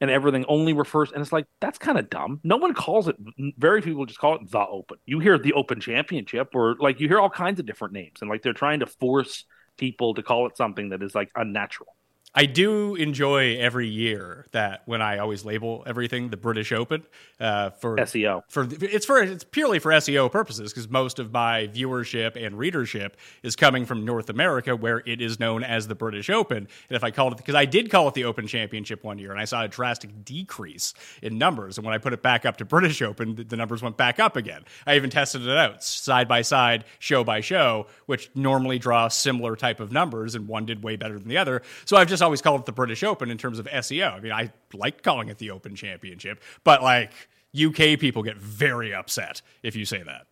and everything only refers, and it's like that's kind of dumb. No one calls it. Very few people just call it the Open. You hear the Open Championship, or like you hear all kinds of different names, and like they're trying to force people to call it something that is like unnatural. I do enjoy every year that when I always label everything the British Open uh, for SEO. For it's for it's purely for SEO purposes because most of my viewership and readership is coming from North America where it is known as the British Open. And if I called it because I did call it the Open Championship one year and I saw a drastic decrease in numbers and when I put it back up to British Open the, the numbers went back up again. I even tested it out side by side, show by show, which normally draw similar type of numbers and one did way better than the other. So I've just always called it the British Open in terms of SEO. I mean, I like calling it the Open Championship, but like UK people get very upset if you say that.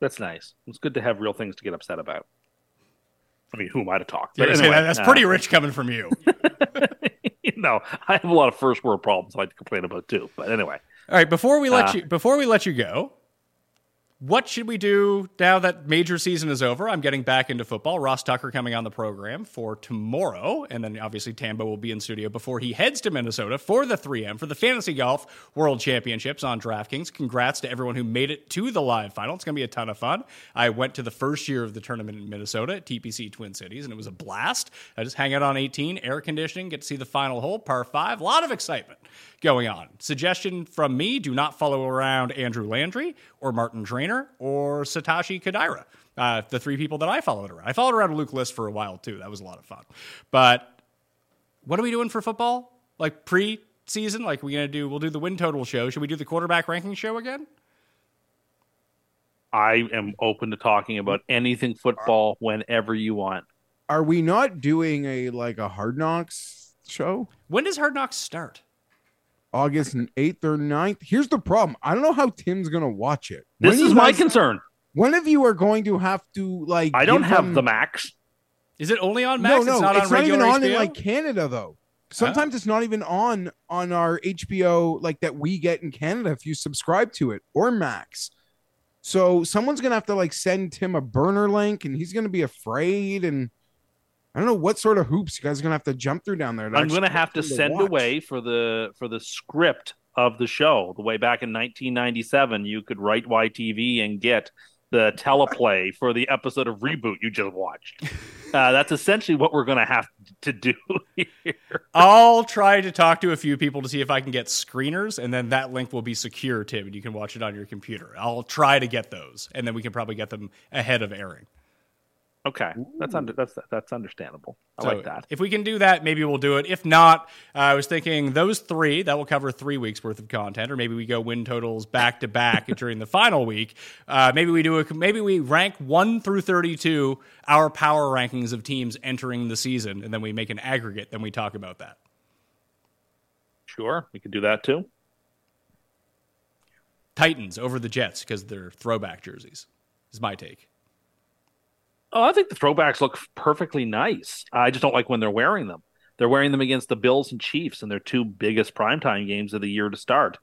That's nice. It's good to have real things to get upset about. I mean, who am I to talk? But say anyway, that- that's uh, pretty rich coming from you. you know, I have a lot of first world problems I like to complain about too. But anyway, All right, before we let Uh, you before we let you go, what should we do now that major season is over? I'm getting back into football. Ross Tucker coming on the program for tomorrow, and then obviously Tambo will be in studio before he heads to Minnesota for the 3M for the Fantasy Golf World Championships on DraftKings. Congrats to everyone who made it to the live final. It's going to be a ton of fun. I went to the first year of the tournament in Minnesota at TPC Twin Cities, and it was a blast. I just hang out on 18, air conditioning, get to see the final hole, par five. A lot of excitement going on. Suggestion from me do not follow around Andrew Landry or Martin Trainer or Satoshi Kodaira. Uh, the three people that I followed around. I followed around Luke List for a while too. That was a lot of fun. But what are we doing for football? Like pre season? Like we gonna do we'll do the win total show. Should we do the quarterback ranking show again? I am open to talking about anything football whenever you want. are we not doing a like a Hard Knocks show? When does Hard Knocks start? August 8th or 9th. Here's the problem. I don't know how Tim's gonna watch it. This When is my guys- concern. One of you are going to have to like. I don't have them- the max. Is it only on Max? No, no, it's not on even regular on HBO? in like Canada though. Sometimes it's not even on on our HBO like that we get in Canada if you subscribe to it or Max. So someone's gonna have to like send Tim a burner link, and he's gonna be afraid. And I don't know what sort of hoops you guys are gonna have to jump through down there. I'm going to have to get send watch. away for the for the script of the show. The way back in 1997, you could write YTV and get the teleplay for the episode of Reboot you just watched. Uh, that's essentially what we're going to have to do here. I'll try to talk to a few people to see if I can get screeners, and then that link will be secure, Tim, and you can watch it on your computer. I'll try to get those, and then we can probably get them ahead of airing. Okay, that's under, that's that's understandable. I So like that. If we can do that, maybe we'll do it. If not, uh, I was thinking those three that will cover three weeks worth of content, or maybe we go win totals back to back during the final week. Uh, maybe we do a maybe we rank one through thirty two our power rankings of teams entering the season, and then we make an aggregate. Then we talk about that. Sure, we could do that too. Titans over the Jets because they're throwback jerseys. Is my take. Oh, I think the throwbacks look perfectly nice. I just don't like when they're wearing them. They're wearing them against the Bills and Chiefs in their two biggest primetime games of the year to start.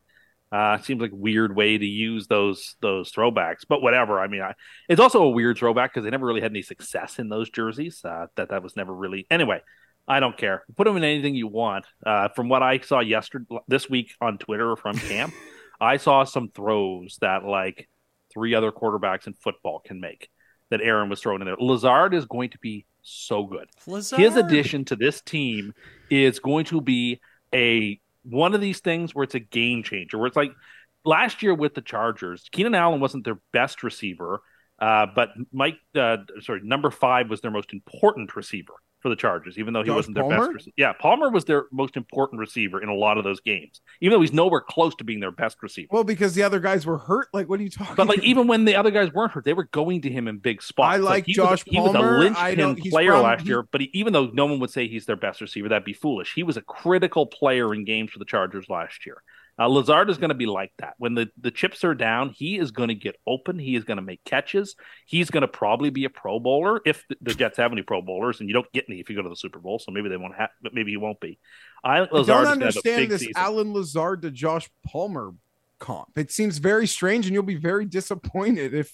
Uh, seems like a weird way to use those those throwbacks, but whatever. I mean, I, it's also a weird throwback because they never really had any success in those jerseys. Uh, that that was never really anyway. I don't care. Put them in anything you want. Uh, from what I saw yesterday, this week on Twitter or from camp, I saw some throws that like three other quarterbacks in football can make that Aaron was thrown in there. Lazard is going to be so good. Lazard. His addition to this team is going to be a one of these things where it's a game changer. Where it's like last year with the Chargers, Keenan Allen wasn't their best receiver, uh, but Mike, uh, sorry, number five was their most important receiver for the Chargers, even though he Josh wasn't their Palmer? best. Receiver. Yeah, Palmer was their most important receiver in a lot of those games, even though he's nowhere close to being their best receiver. Well, because the other guys were hurt. Like, what are you talking? But like about? even when the other guys weren't hurt, they were going to him in big spots. I like he Josh was, He was Palmer. a linchpin player from- last he- year, but he, even though no one would say he's their best receiver, that'd be foolish. He was a critical player in games for the Chargers last year. Uh, Lazard is going to be like that. When the, the chips are down, he is going to get open. He is going to make catches. He's going to probably be a Pro Bowler if the, the Jets have any Pro Bowlers, and you don't get any if you go to the Super Bowl. So maybe they won't have, but maybe he won't be. I, I don't is gonna have a understand this season. Allen Lazard to Josh Palmer comp. It seems very strange, and you'll be very disappointed if,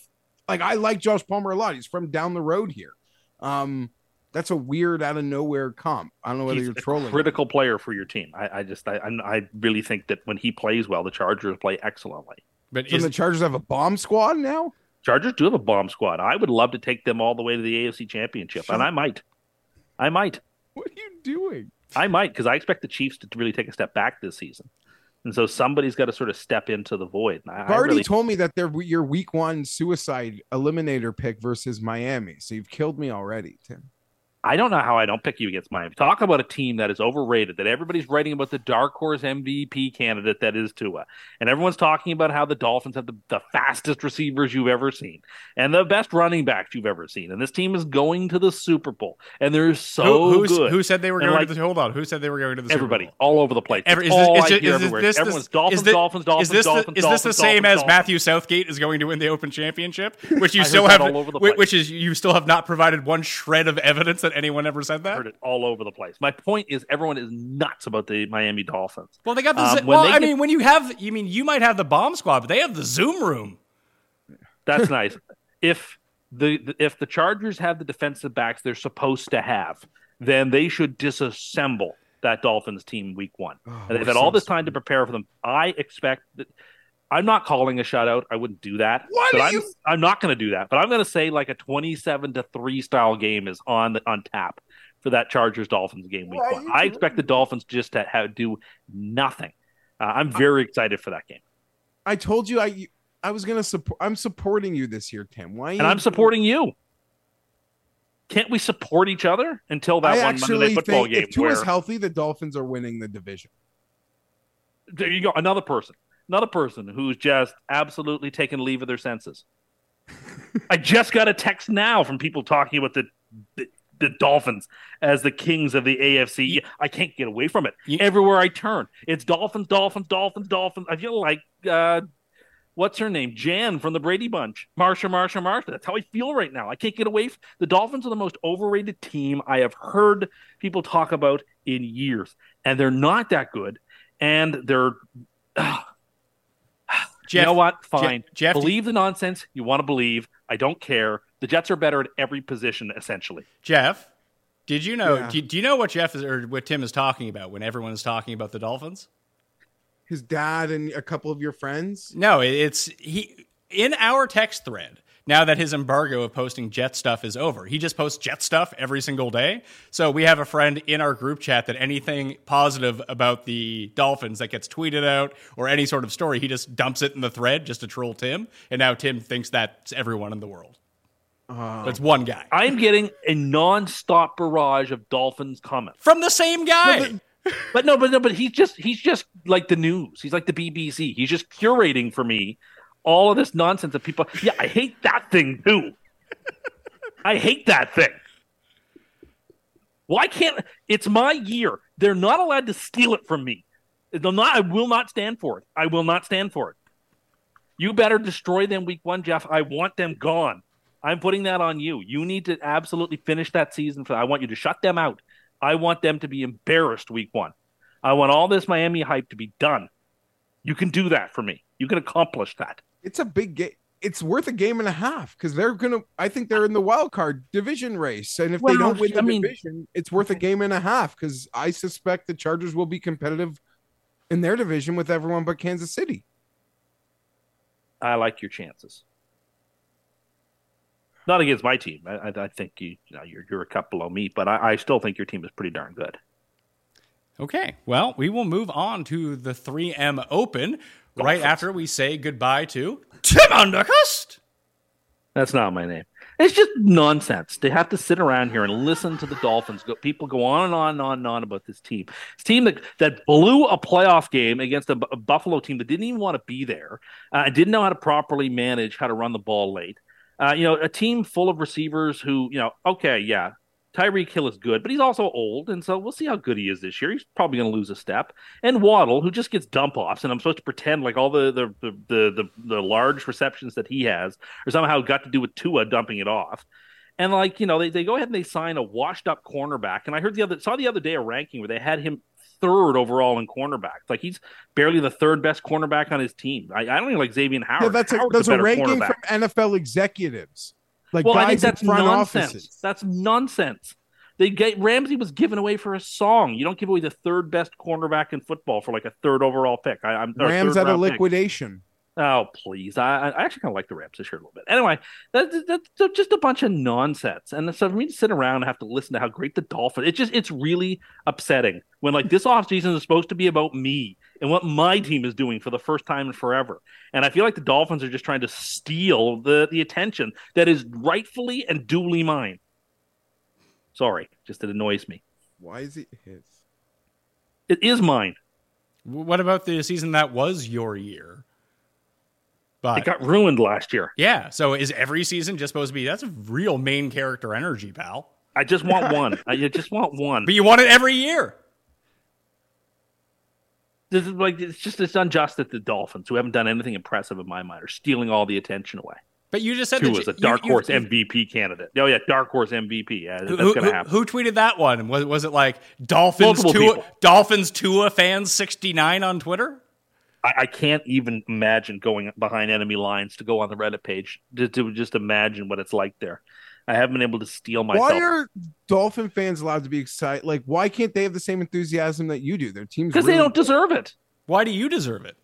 like, I like Josh Palmer a lot. He's from down the road here. Um, that's a weird out of nowhere comp. I don't know whether he's you're a trolling. critical player for your team. I, I just I, I'm- really think that when he plays well, the Chargers play excellently. But So is, the Chargers have a bomb squad now. Chargers do have a bomb squad. I would love to take them all the way to the AFC Championship, and I might. I might. What are you doing? I might because I expect the Chiefs to really take a step back this season, and so somebody's got to sort of step into the void. And I, I really, told me that they're your week one suicide eliminator pick versus Miami. So you've killed me already, Tim. I don't know how I don't pick you against Miami. Talk about a team that is overrated, that everybody's writing about the dark horse MVP candidate that is Tua. And everyone's talking about how the Dolphins have the, the fastest receivers you've ever seen and the best running backs you've ever seen. And this team is going to the Super Bowl. And they're so who, who's- good. who said they were And, going like, to the hold on? Who said they were going to the Super Everybody, Bowl? all over the place. Every, is, all this, I is, hear is, everywhere. this, Everyone's this, Dolphins, is this, Dolphins, Dolphins, is this, Dolphins, the, is this the Dolphins, same Dolphins, as Matthew Southgate is going to win the Open Championship, which you still have, all over the whi- place. which is you still have not provided one shred of evidence that anyone ever said that. heard it all over the place. My point is, everyone is nuts about the Miami Dolphins. Well, they got the. Um, well, I get- mean, when you have, you mean you might have the bomb squad, but they have the Zoom room. That's nice. If the the- if the Chargers have the defensive backs they're supposed to have, then they should disassemble that Dolphins team week one. Oh, and they've had all this time to prepare for them. I expect that. I'm not calling a shutout. I wouldn't do that. Why but I'm, you- I'm not going to do that. But I'm going to say like a 27 to three style game is on the, on tap for that Chargers Dolphins game week one. I expect the Dolphins just to have, do nothing. Uh, I'm very excited for that game, I told you I I was gonna support. I'm supporting you this year, Tim. Why? and I'm supporting you. Can't we support each other until that I one Monday Night Football game? if Tua's where, healthy, the Dolphins are winning the division. there you go, another person, another person who's just absolutely taken leave of their senses. I just got a text now from people talking about the, the the Dolphins as the kings of the AFC. I can't get away from it. You- Everywhere I turn, it's Dolphins, Dolphins, Dolphins, Dolphins. I feel like uh, what's her name, Jan from the Brady Bunch, Marsha, Marsha, Marsha. That's how I feel right now. I can't get away. From, the Dolphins are the most overrated team I have heard people talk about in years, and they're not that good. And they're Geoff, you know what? Fine. Geoff, believe the nonsense you want to believe. I don't care. The Jets are better at every position, essentially. Geoff, did you know? Yeah. Do, do you know what Geoff is or what Tim is talking about when everyone is talking about the Dolphins? His dad and a couple of your friends. No, it's he in our text thread. Now that his embargo of posting Jet stuff is over, he just posts Jet stuff every single day. So we have a friend in our group chat that anything positive about the Dolphins that gets tweeted out or any sort of story, he just dumps it in the thread just to troll Tim. And now Tim thinks that's everyone in the world. That's one guy I'm getting a non-stop barrage of Dolphins comments. from the same guy. But no, but no, but he's just he's just like the news. He's like the BBC. He's just curating for me all of this nonsense of people. Yeah, I hate that thing too. I hate that thing. Why can't it's my year? They're not allowed to steal it from me. They'll not I will not stand for it. I will not stand for it. You better destroy them week one, Geoff. I want them gone. I'm putting that on you. You need to absolutely finish that season for I want you to shut them out. I want them to be embarrassed week one. I want all this Miami hype to be done. You can do that for me. You can accomplish that. It's a big game. It's worth a game and a half because they're gonna. I think they're in the wild card division race, and if Well, they don't win the I mean- division, it's worth a game and a half because I suspect the Chargers will be competitive in their division with everyone but Kansas City. I like your chances. Not against my team. I, I, I think you, you know, you're you're a cup below me, but I, I still think your team is pretty darn good. Okay, well, we will move on to the 3M Open right after we say goodbye to Tim Undercust. That's not my name. It's just nonsense. They have to sit around here and listen to the Dolphins. Go, people go on and on and on and on about this team. This team that, that blew a playoff game against a, a Buffalo team that didn't even want to be there. Uh, didn't know how to properly manage how to run the ball late. Uh, you know, a team full of receivers who, you know, okay, yeah, Tyreek Hill is good, but he's also old, and so we'll see how good he is this year. He's probably going to lose a step. And Waddle, who just gets dump offs, and I'm supposed to pretend like all the the, the the the the large receptions that he has are somehow got to do with Tua dumping it off. And like you know, they, they go ahead and they sign a washed up cornerback. And I heard the other saw the other day a ranking where they had him third overall in cornerback. Like he's barely the third best cornerback on his team. I, I don't even like Xavier Howard. Yeah, that's a, Howard's that's a better ranking from NFL executives, like Well, guys I think that's nonsense. offices. That's nonsense. They get Ramsey was given away for a song. You don't give away the third best cornerback in football for like a third overall pick. I, I'm Rams at a round pick. liquidation. Oh please! I, I actually kind of like the Rams this year a little bit. Anyway, that, that, that's just a bunch of nonsense. And so for me to sit around and have to listen to how great the Dolphins, it just it's really upsetting when like this offseason is supposed to be about me and what my team is doing for the first time in forever. And I feel like the Dolphins are just trying to steal the the attention that is rightfully and duly mine. Sorry, just it annoys me. Why is it his? It is mine. What about the season that was your year? But It got ruined last year. yeah, so is every season just supposed to be that's a real main character energy, pal. I just want one. I just want one. But you want it every year. This is like it's just it's unjust that the Dolphins, who haven't done anything impressive in my mind, are stealing all the attention away. But you just said Tua was a dark you- horse you- MVP candidate. Oh yeah, dark horse MVP. Yeah, Who, that's who, gonna who- happen. who tweeted that one? Was was it like Dolphins Multiple Tua, people. Dolphins Tua fans sixty nine on Twitter? I, I can't even imagine going behind enemy lines to go on the Reddit page to, to just imagine what it's like there. I haven't been able to steal myself. Why are Dolphin fans allowed to be excited? Like, why can't they have the same enthusiasm that you do? Their team's Because they don't deserve it. Why do you deserve it?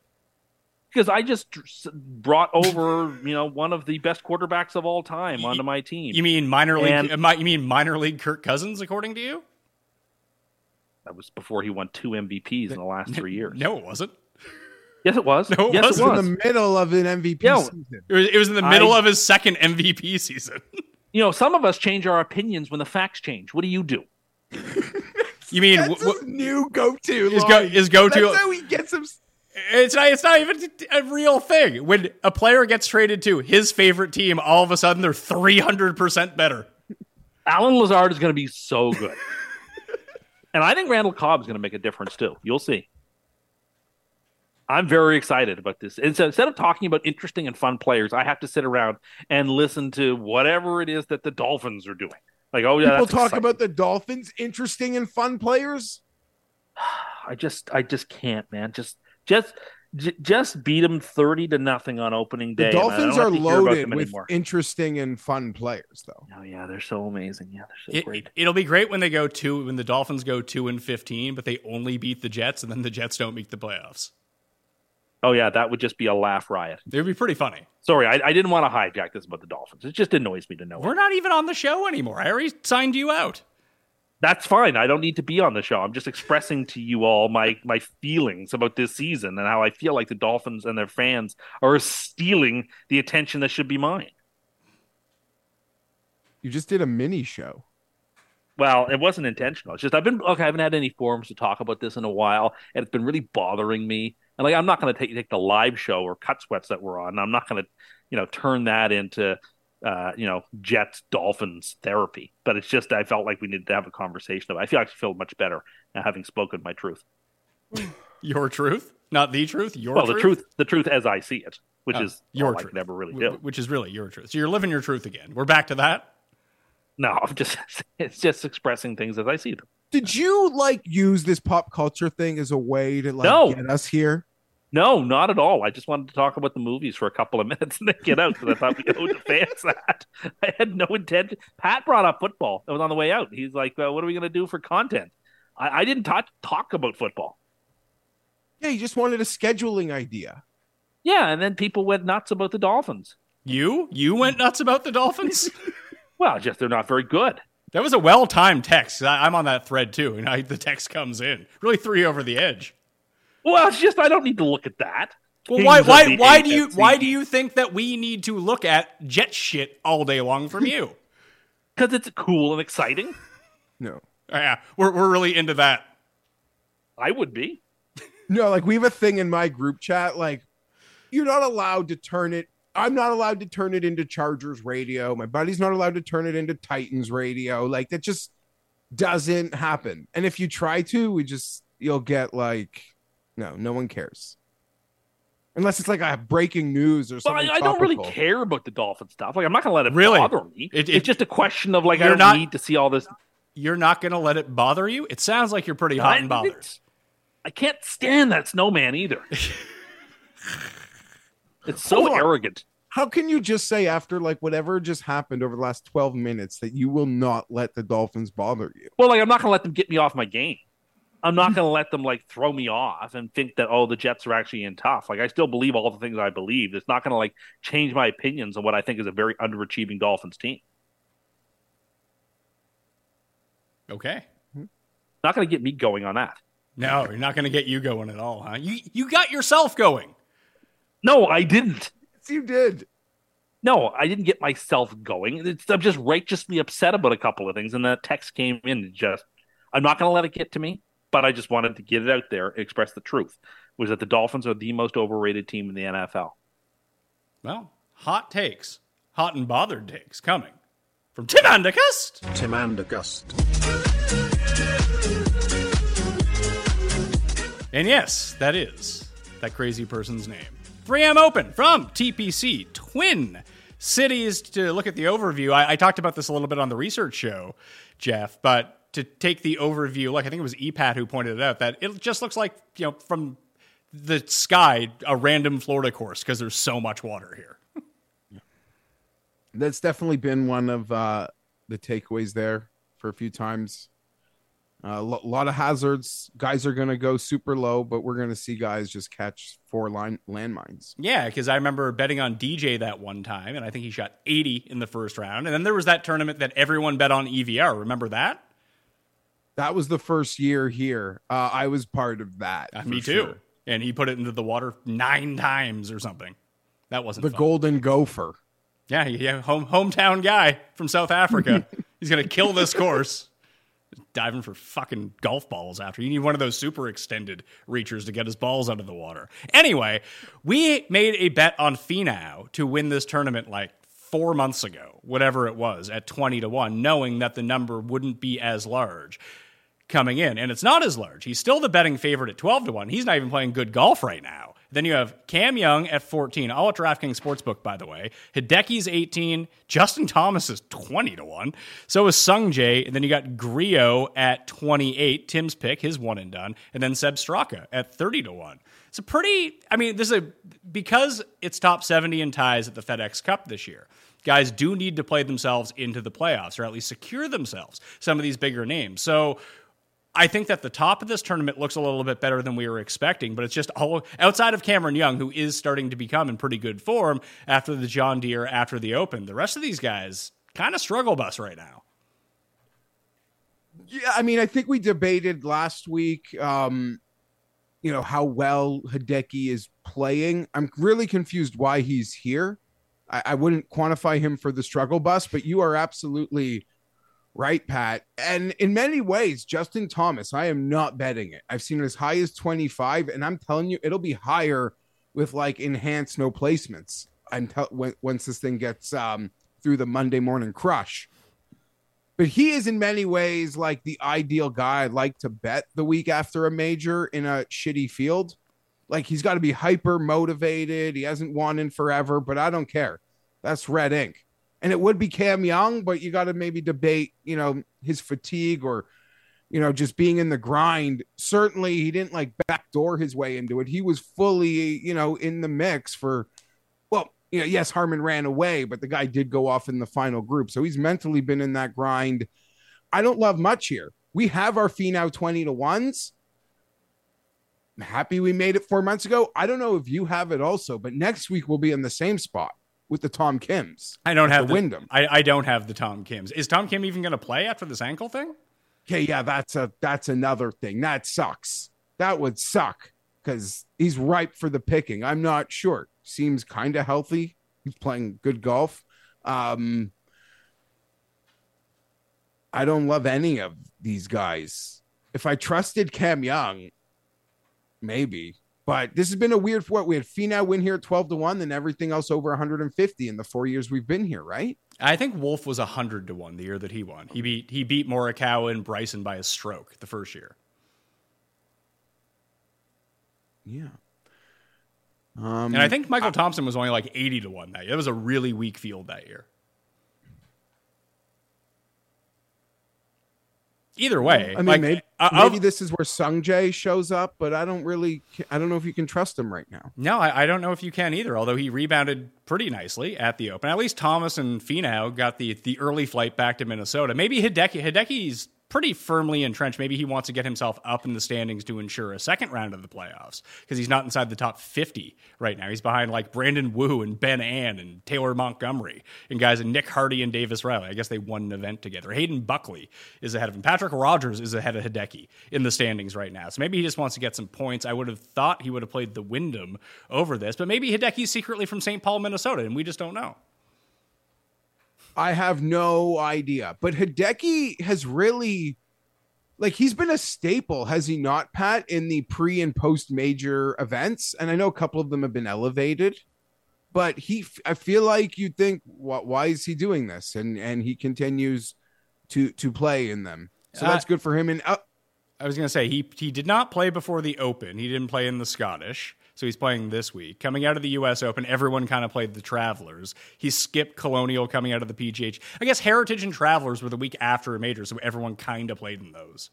Because I just brought over, you know, one of the best quarterbacks of all time onto my team. You mean minor league? And- you mean minor league Kirk Cousins? According to you? that was before he won two MVPs in the last three years. No, it wasn't. Yes, it was. No, it yes, wasn't. it was. in the middle of an MVP Yeah. season. It was, it was in the middle I- of his second MVP season. You know, some of us change our opinions when the facts change. What do you do? You mean That's wh- his new go-to. His line. go- his go-to- That's how he gets him. It's not. It's not even a real thing. When a player gets traded to his favorite team, all of a sudden they're three hundred percent better. Allen Lazard is going to be so good. and I think Randall Cobb is going to make a difference too. You'll see. I'm very excited about this. And so instead of talking about interesting and fun players, I have to sit around and listen to whatever it is that the Dolphins are doing. Like, oh yeah, People that's talk exciting. about the Dolphins, interesting and fun players. I just, I just can't, man. Just, just, j- just beat them thirty to nothing on opening day. The and I don't Dolphins are to hear about loaded with anymore. interesting and fun players, though. Oh yeah, they're so amazing. Yeah, they're so It, great. it'll be great when they go two when the Dolphins go two and fifteen, but they only beat the Jets, and then the Jets don't make the playoffs. Oh yeah, that would just be a laugh riot. It would be pretty funny. Sorry, I, I didn't want to hijack this about the Dolphins. It just annoys me to know. We're not even on the show anymore. I already signed you out. That's fine. I don't need to be on the show. I'm just expressing to you all my my feelings about this season and how I feel like the Dolphins and their fans are stealing the attention that should be mine. You just did a mini show. Well, it wasn't intentional. It's just I've been okay. I haven't had any forums to talk about this in a while, and it's been really bothering me. And like, I'm not going to take take the live show or cut sweats that we're on. I'm not going to, you know, turn that into, uh, you know, Jets Dolphins therapy. But it's just I felt like we needed to have a conversation about. It. I feel actually feel much better now having spoken my truth. Your truth, not the truth. Your well, truth? the truth, the truth as I see it, which Oh, is your truth. I could ever really do. which is really your truth. So you're living your truth again. We're back to that. No, I'm just it's just expressing things as I see them. Did you like use this pop culture thing as a way to like No. get us here? No, not at all. I just wanted to talk about the movies for a couple of minutes and then get out because I thought we owed the fans that. I had no intention. Pat brought up football. It was on the way out. He's like, well, "What are we going to do for content?" I, I didn't talk talk about football. Yeah, you just wanted a scheduling idea. Yeah, and then people went nuts about the Dolphins. You you went nuts about the Dolphins. Well, just they're not very good. That was a well timed text. I, I'm on that thread too, and I, the text comes in. Really threw you over the edge. Well, it's just I don't need to look at that. Well, why why why do you why do you think that we need to look at jet shit all day long from you? Because it's cool and exciting. No. Uh, yeah, we're we're really into that. I would be. No, like we have a thing in my group chat, like you're not allowed to turn it. I'm not allowed to turn it into Chargers radio. My buddy's not allowed to turn it into Titans radio. Like that just doesn't happen. And if you try to, we just you'll get like no, no one cares. Unless it's like a breaking news or But something. I, I don't really care about the Dolphin stuff. Like I'm not going to let it Really? bother me. It- it- it's just a question of like I don't not- need to see all this. You're not going to let it bother you. It sounds like you're pretty hot I- and bothered. I can't stand that snowman either. it's so Hold on. arrogant. How can you just say after like whatever just happened over the last 12 minutes that you will not let the Dolphins bother you? Well, like I'm not going to let them get me off my game. I'm not going to let them like throw me off and think that oh the Jets are actually in tough. Like I still believe all the things I believe. It's not going to like change my opinions on what I think is a very underachieving Dolphins team. Okay. Not going to get me going on that. No, you're not going to get you going at all, huh? You you got yourself going. No, I didn't. Yes, you did. No, I didn't get myself going. It's, I'm just righteously upset about a couple of things, and that text came in. Just, I'm not going to let it get to me, but I just wanted to get it out there, express the truth. Was that the Dolphins are the most overrated team in the NFL? Well, hot takes, hot and bothered takes coming from Tim Andicust. Tim Andergust. And yes, that is that crazy person's name. 3M Open from TPC Twin Cities. To look at the overview, I, I talked about this a little bit on the research show, Geoff, but to take the overview, like I think it was EPAT who pointed it out, that it just looks like, you know, from the sky, a random Florida course because there's so much water here. That's definitely been one of uh, the takeaways there for a few times. A lo- lot of hazards. Guys are going to go super low, but we're going to see guys just catch four line landmines. Yeah, because I remember betting on DJ that one time, and I think he shot 80 in the first round. And then there was that tournament that everyone bet on EVR. Remember that? That was the first year here. Uh, I was part of that. Uh, me too. sure. And he put it into the water nine times or something. That wasn't The fun. Golden Gopher. Yeah, yeah, home hometown guy from South Africa. He's gonna kill this course. Diving for fucking golf balls after. You need one of those super extended reachers to get his balls out of the water. Anyway, we made a bet on Finau to win this tournament like four months ago, whatever it was, at 20 to 1, knowing that the number wouldn't be as large coming in. And it's not as large. He's still the betting favorite at 12 to 1. He's not even playing good golf right now. Then you have Cam Young at 14, all at DraftKings Sportsbook, by the way. Hideki's 18. Justin Thomas is 20 to 1. So is Sung Jae. And then you got Grillo at 28, Tim's pick, his one and done. And then Sepp Straka at 30 to 1. It's a pretty, I mean, this is a, because it's top 70 in ties at the FedEx Cup this year guys do need to play themselves into the playoffs or at least secure themselves some of these bigger names. So I think that the top of this tournament looks a little bit better than we were expecting, but it's just all outside of Cameron Young, who is starting to become in pretty good form after the John Deere, after the Open. The rest of these guys kind of struggle bus right now. Yeah, I mean, I think we debated last week, um, you know, how well Hideki is playing. I'm really confused why he's here. I, I wouldn't quantify him for the struggle bus, but you are absolutely right, Pat? And in many ways, Justin Thomas, I am not betting it. I've seen it as high as 25, and I'm telling you, it'll be higher with like enhanced no placements until when, once this thing gets um, through the Monday morning crush. But he is in many ways like the ideal guy I'd like to bet the week after a major in a shitty field. Like he's got to be hyper motivated. He hasn't won in forever, but I don't care. That's red ink and it would be Cam Young, but you got to maybe debate, you know, his fatigue or, you know, just being in the grind. Certainly, he didn't like backdoor his way into it. He was fully, you know, in the mix for, well, you know, yes, Harman ran away, but the guy did go off in the final group. So he's mentally been in that grind. I don't love much here. We have our Finau 20 to ones. I'm happy we made it four months ago. I don't know if you have it also, but next week we'll be in the same spot with the Tom Kims. I don't have the, Wyndham. I, I don't have the Tom Kims. Is Tom Kim even going to play after this ankle thing? Okay, yeah, that's a that's another thing. That sucks. That would suck because he's ripe for the picking. I'm not sure. Seems kind of healthy. He's playing good golf. Um, I don't love any of these guys. If I trusted Cam Young, maybe but this has been a weird what we had Finau win here at 12 to 1, then everything else over 150 in the four years we've been here, right? I think Wolff was 100 to 1 the year that he won. He beat he beat Morikawa and Bryson by a stroke the first year. Yeah. Um, and I think Michael Thompson was only like 80 to 1 that year. It was a really weak field that year. Either way, I mean, like, maybe, uh, maybe this is where Sung Jae shows up, but I don't really, I don't know if you can trust him right now. No, I, I, don't know if you can either. Although he rebounded pretty nicely at the Open. At least Thomas and Finau got the the early flight back to Minnesota. Maybe Hideki, Hideki's pretty firmly entrenched. Maybe he wants to get himself up in the standings to ensure a second round of the playoffs because he's not inside the top 50 right now. He's behind like Brandon Wu and Ben An and Taylor Montgomery and guys and Nick Hardy and Davis Riley. I guess they won an event together. Hayden Buckley is ahead of him. Patrick Rodgers is ahead of Hideki in the standings right now. So maybe he just wants to get some points. I would have thought he would have played the Wyndham over this, but maybe Hideki's secretly from St. Paul, Minnesota, and we just don't know. I have no idea. But Hideki has really like he's been a staple, has he not, Pat, in the pre and post major events? And I know a couple of them have been elevated, but he I feel like you'd think what why is he doing this? And and he continues to to play in them. So that's uh, good for him. And uh, I was gonna say he he did not play before the Open. He didn't play in the Scottish. So he's playing this week. Coming out of the U.S. Open, everyone kind of played the Travelers. He skipped Colonial coming out of the PGA. I guess Heritage and Travelers were the week after a major, so everyone kind of played in those.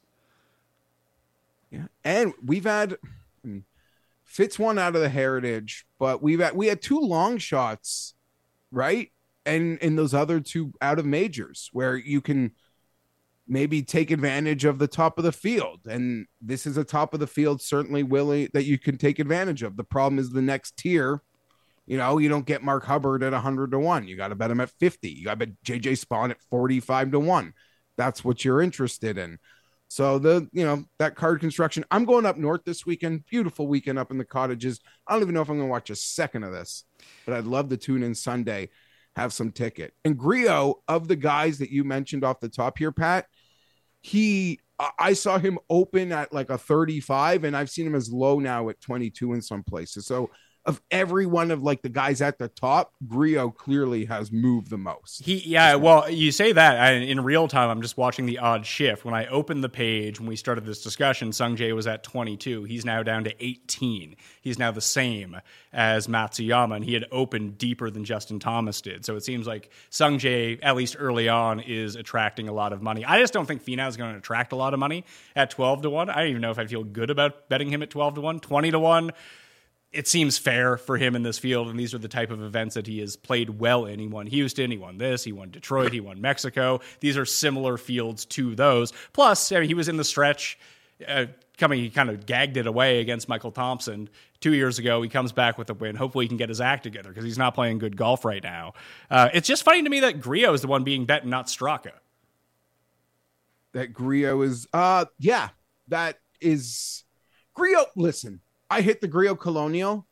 Yeah, and we've had Fitz won out of the Heritage, but we've had we had two long shots, right? And in those other two out of majors where you can maybe take advantage of the top of the field. And this is a top of the field, certainly willing that you can take advantage of. The problem is the next tier. You know, you don't get Mark Hubbard at 100 to 1. You got to bet him at 50. You got to bet JJ Spaun at 45 to 1. That's what you're interested in. So the, you know, that card construction. I'm going up north this weekend. Beautiful weekend up in the cottages. I don't even know if I'm going to watch a second of this, but I'd love to tune in Sunday, have some ticket. And Grillo, of the guys that you mentioned off the top here, Pat, he I saw him open at like a 35 and I've seen him as low now at 22 in some places. So of every one of like the guys at the top, Grillo clearly has moved the most. He, yeah, well, you say that I, in real time. I'm just watching the odd shift. When I opened the page when we started this discussion, Sung Jae was at 22. He's now down to 18. He's now the same as Matsuyama, and he had opened deeper than Justin Thomas did. So it seems like Sung Jae, at least early on, is attracting a lot of money. I just don't think Finau is going to attract a lot of money at 12 to one. I don't even know if I feel good about betting him at 12 to one, 20 to one it seems fair for him in this field, and these are the type of events that he has played well in. He won Houston, he won this, he won Detroit, he won Mexico. These are similar fields to those. Plus, I mean, he was in the stretch. Uh, coming, he kind of gagged it away against Michael Thompson two years ago. He comes back with a win. Hopefully, he can get his act together because he's not playing good golf right now. Uh, it's just funny to me that Grillo is the one being bet and not Straka. That Grillo is, uh, yeah, that is Grillo. Listen, I hit the Grillo Colonial.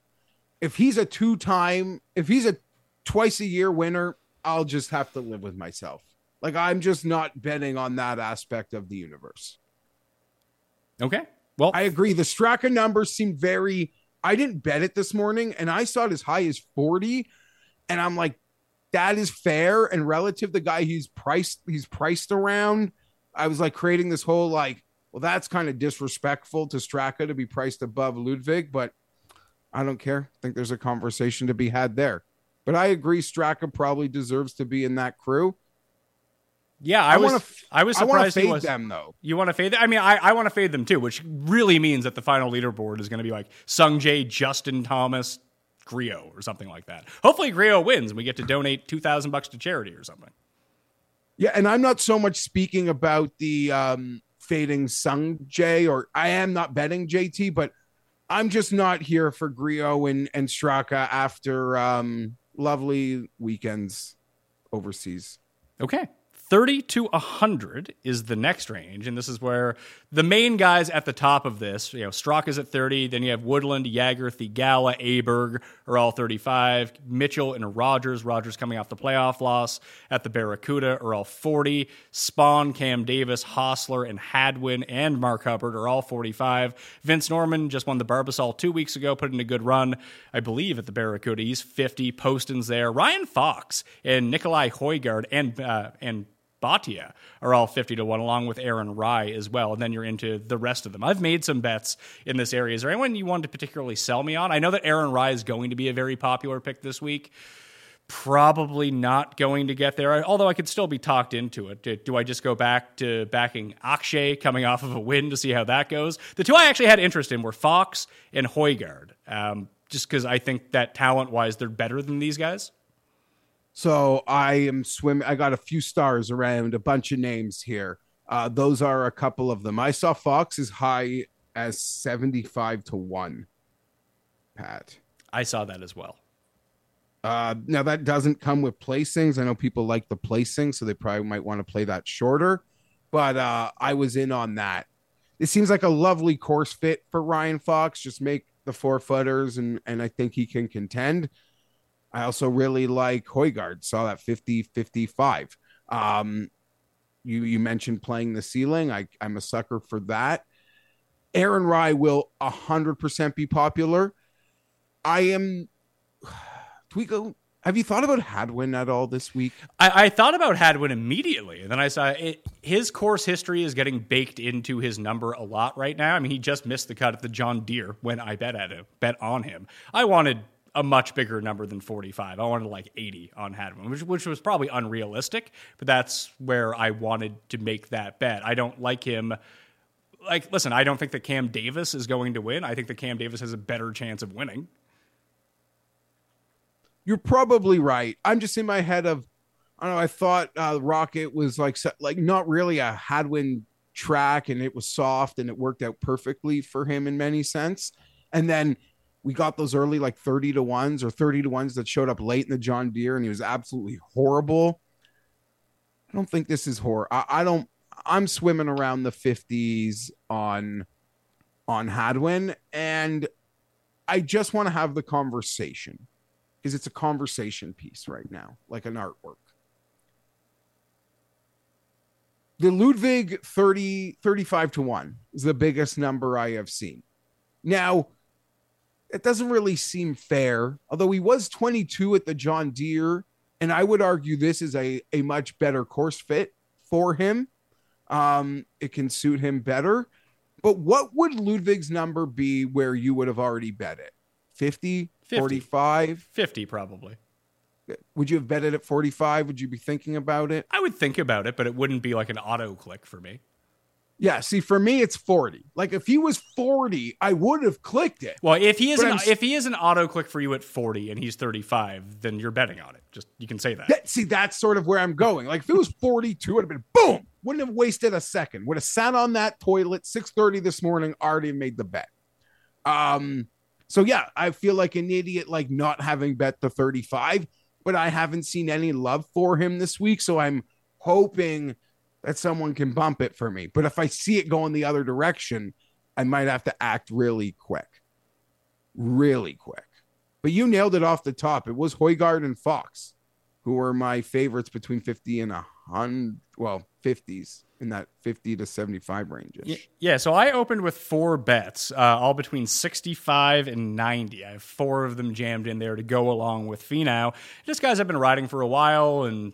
If he's a two time, if he's a twice a year winner, I'll just have to live with myself. Like I'm just not betting on that aspect of the universe. Okay. Well, I agree. The Straka numbers seem very. I didn't bet it this morning, and I saw it as high as 40. And I'm like, that is fair and relative. The guy he's priced, he's priced around. I was like creating this whole like, well, that's kind of disrespectful to Straka to be priced above Ludvig, but I don't care. I think there's a conversation to be had there. But I agree, Straka probably deserves to be in that crew. Yeah, I, I was. f- I was surprised he fade was. them, though. You want to fade them? I mean, I, I want to fade them too, which really means that the final leaderboard is going to be like Sungjae, Justin Thomas, Grillo, or something like that. Hopefully, Grillo wins and we get to donate two thousand bucks to charity or something. Yeah, and I'm not so much speaking about the um, fading Sungjae, or I am not betting JT, but I'm just not here for Grillo and, and Straka after um, lovely weekends overseas. Okay. 30 to 100 is the next range. And this is where the main guys at the top of this, you know, Straka is at 30. Then you have Woodland, Jaeger, Theegala, Aberg are all 35. Mitchell and Rodgers, Rodgers coming off the playoff loss at the Barracuda are all 40. Spaun, Cam Davis, Hossler, and Hadwin and Mark Hubbard are all 45. Vince Norrman just won the Barbasol two weeks ago, put in a good run, I believe, at the Barracuda. He's 50. Poston's there. Ryan Fox and Nicolai Højgaard and, uh, and Bhatia are all 50 to 1, along with Aaron Rai as well. And then you're into the rest of them. I've made some bets in this area. Is there anyone you want to particularly sell me on? I know that Aaron Rai is going to be a very popular pick this week. Probably not going to get there, although I could still be talked into it. Do, do I just go back to backing Akshay coming off of a win to see how that goes? The two I actually had interest in were Fox and Højgaard, um, just because I think that talent wise, they're better than these guys. So I am swimming. I got a few stars around a bunch of names here. Uh, those are a couple of them. I saw Fox as high as 75 to 1. Pat. I saw that as well. Uh, now that doesn't come with placings. I know people like the placing, so they probably might want to play that shorter. But uh, I was in on that. It seems like a lovely course fit for Ryan Fox. Just make the four footers, and and I think he can contend. I also really like Højgaard. Saw that 50 55. Um, you you mentioned playing the ceiling. I I'm a sucker for that. Aaron Rai will 100% be popular. I am Tweeko, have you thought about Hadwin at all this week? I, I thought about Hadwin immediately, and then I saw it, his course history is getting baked into his number a lot right now. I mean, he just missed the cut at the John Deere when I bet at him, bet on him. I wanted a much bigger number than 45. I wanted like 80 on Hadwin, which, which was probably unrealistic, but that's where I wanted to make that bet. I don't like him. Like, listen, I don't think that Cam Davis is going to win. I think that Cam Davis has a better chance of winning. You're probably right. I'm just in my head of, I don't know. I thought uh, Rocket was like like not really a Hadwin track, and it was soft, and it worked out perfectly for him in many sense. And then we got those early like 30 to ones or 30 to ones that showed up late in the John Deere, and he was absolutely horrible. I don't think this is horror. I, I don't. I'm swimming around the 50s on on Hadwin, and I just want to have the conversation because it's a conversation piece right now, like an artwork. The Ludvig 30, 35 to 1 is the biggest number I have seen. Now, it doesn't really seem fair. Although he was 22 at the John Deere, and I would argue this is a, a much better course fit for him. Um, it can suit him better. But what would Ludvig's number be where you would have already bet it? 50, 50. 45? 50 probably. Would you have bet it at 45? Would you be thinking about it? I would think about it, but it wouldn't be like an auto click for me. Yeah, see, for me, it's 40. Like if he was 40, I would have clicked it. Well, if he is an, if he is an auto click for you at 40 and he's 35, then you're betting on it. Just you can say that. That- see, that's sort of where I'm going. Like if it was 42, it'd have been boom. Wouldn't have wasted a second. Would have sat on that toilet 6:30 this morning, already made the bet. Um, so yeah, I feel like an idiot like not having bet the 35, but I haven't seen any love for him this week. So I'm hoping that someone can bump it for me. But if I see it going the other direction, I might have to act really quick. Really quick. But you nailed it off the top. It was Højgaard and Fox who were my favorites between 50 and 100, well, 50s in that 50 to 75 range. Yeah, so I opened with four bets, uh, all between 65 and 90. I have four of them jammed in there to go along with Finau. Just guys I've been riding for a while, and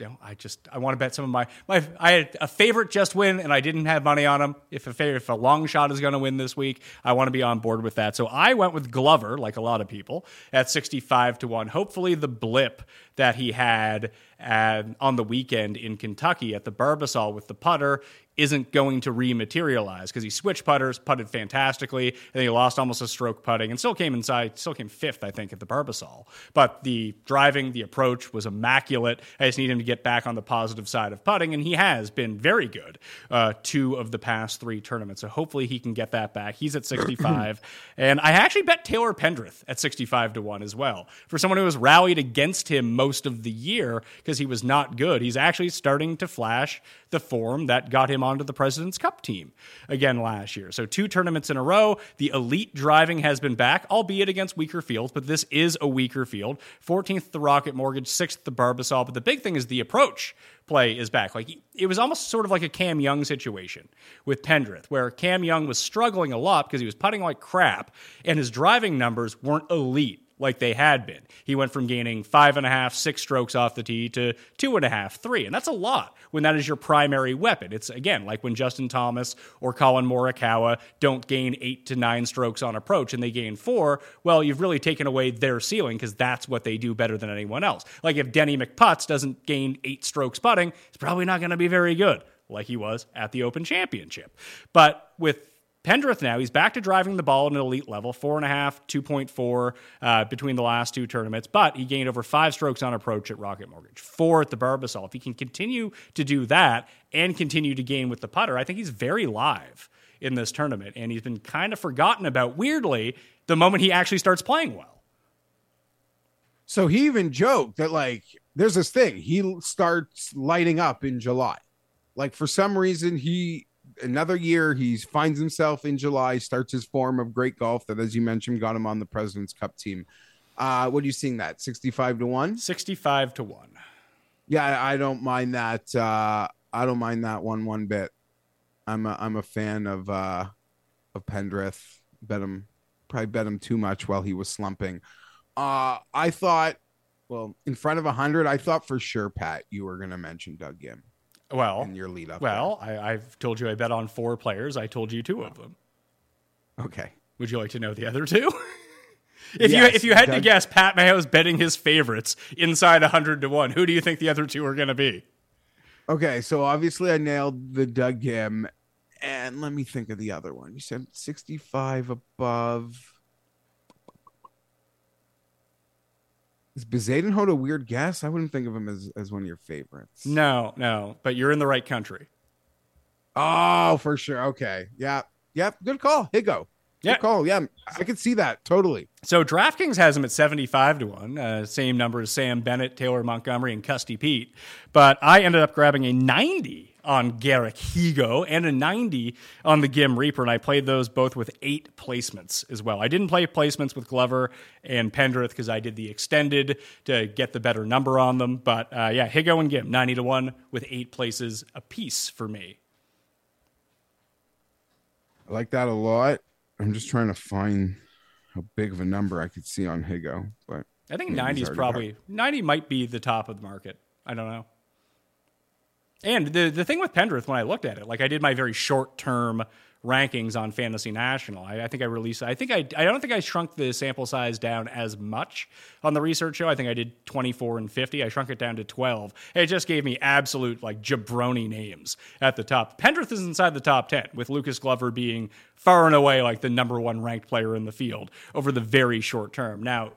you know, I just I want to bet some of my my. I had a favorite just win, and I didn't have money on him. If a favorite, if a long shot is going to win this week, I want to be on board with that. So I went with Glover, like a lot of people, at 65 to one. Hopefully, the blip that he had at, on the weekend in Kentucky at the Barbasol with the putter isn't going to rematerialize because he switched putters, putted fantastically, and then he lost almost a stroke putting and still came inside, still came fifth, I think, at the Barbasol. But the driving, the approach was immaculate. I just need him to get back on the positive side of putting, and he has been very good uh, two of the past three tournaments. So hopefully he can get that back. He's at 65. and I actually bet Taylor Pendrith at 65 to 1 as well. For someone who has rallied against him most of the year because he was not good, he's actually starting to flash the form that got him onto the President's Cup team again last year. So, two tournaments in a row. The elite driving has been back, albeit against weaker fields, but this is a weaker field. 14th, the Rocket Mortgage, 6th, the Barbasol. But the big thing is the approach play is back. Like it was almost sort of like a Cam Young situation with Pendrith, where Cam Young was struggling a lot because he was putting like crap, and his driving numbers weren't elite like they had been. He went from gaining five and a half, six strokes off the tee to two and a half, three. And that's a lot when that is your primary weapon. It's again like when Justin Thomas or Collin Morikawa don't gain eight to nine strokes on approach and they gain four. Well, you've really taken away their ceiling because that's what they do better than anyone else. Like if Denny McPutts doesn't gain eight strokes putting, it's probably not going to be very good like he was at the Open Championship. But with Pendrith now, he's back to driving the ball at an elite level, four and a half, 2.4 uh, between the last two tournaments, but he gained over five strokes on approach at Rocket Mortgage, four at the Barbasol. If he can continue to do that and continue to gain with the putter, I think he's very live in this tournament. And he's been kind of forgotten about, weirdly, the moment he actually starts playing well. So he even joked that like there's this thing he starts lighting up in July. Like for some reason he another year he finds himself in July, starts his form of great golf that as you mentioned got him on the President's Cup team. Uh what are you seeing that? 65 to 1? 65 to 1. Yeah, I don't mind that uh I don't mind that one one bit. I'm a I'm a fan of uh of Pendrith. Bet him probably bet him too much while he was slumping. Uh I thought well, in front of 100, I thought for sure Pat you were going to mention Doug Ghim Well, in your lead up. well, I, I've told you I bet on four players. I told you two of them. okay. Would you like to know the other two? if Yes, you if you had to guess, Pat Mayo's betting his favorites inside hundred to one. Who do you think the other two are going to be? Okay, so obviously I nailed the Doug Ghim and let me think of the other one. You said 65 above Is Bezuidenhout a weird guess? I wouldn't think of him as, as one of your favorites. No, no, but you're in the right country. Oh, for sure. Okay. Yeah. Yeah. Good call. Higgo. Yeah. Good call. Yeah. I could see that. Totally. So DraftKings has him at 75 to 1, uh, same number as Sam Bennett, Taylor Montgomery, and Custy Pete. But I ended up grabbing a 90 on Garrick Higgo and a 90 on the Ghim Reaper, and I played those both with eight placements as well. I didn't play placements with Glover and Pendrith because I did the extended to get the better number on them. But uh, yeah, Higgo and Ghim, 90 to 1 with eight places apiece for me. I like that a lot. I'm just trying to find how big of a number I could see on Higgo, but I think Maybe 90 is probably 90 might be the top of the market. I don't know. And the the thing with Pendrith when I looked at it, like I did my very short term rankings on Fantasy National. I, I think I released. I think I. I don't think I shrunk the sample size down as much on the research show. I think I did twenty four and fifty. I shrunk it down to twelve. It just gave me absolute like jabroni names at the top. Pendrith is inside the top ten, with Lucas Glover being far and away like the number one ranked player in the field over the very short term. Now,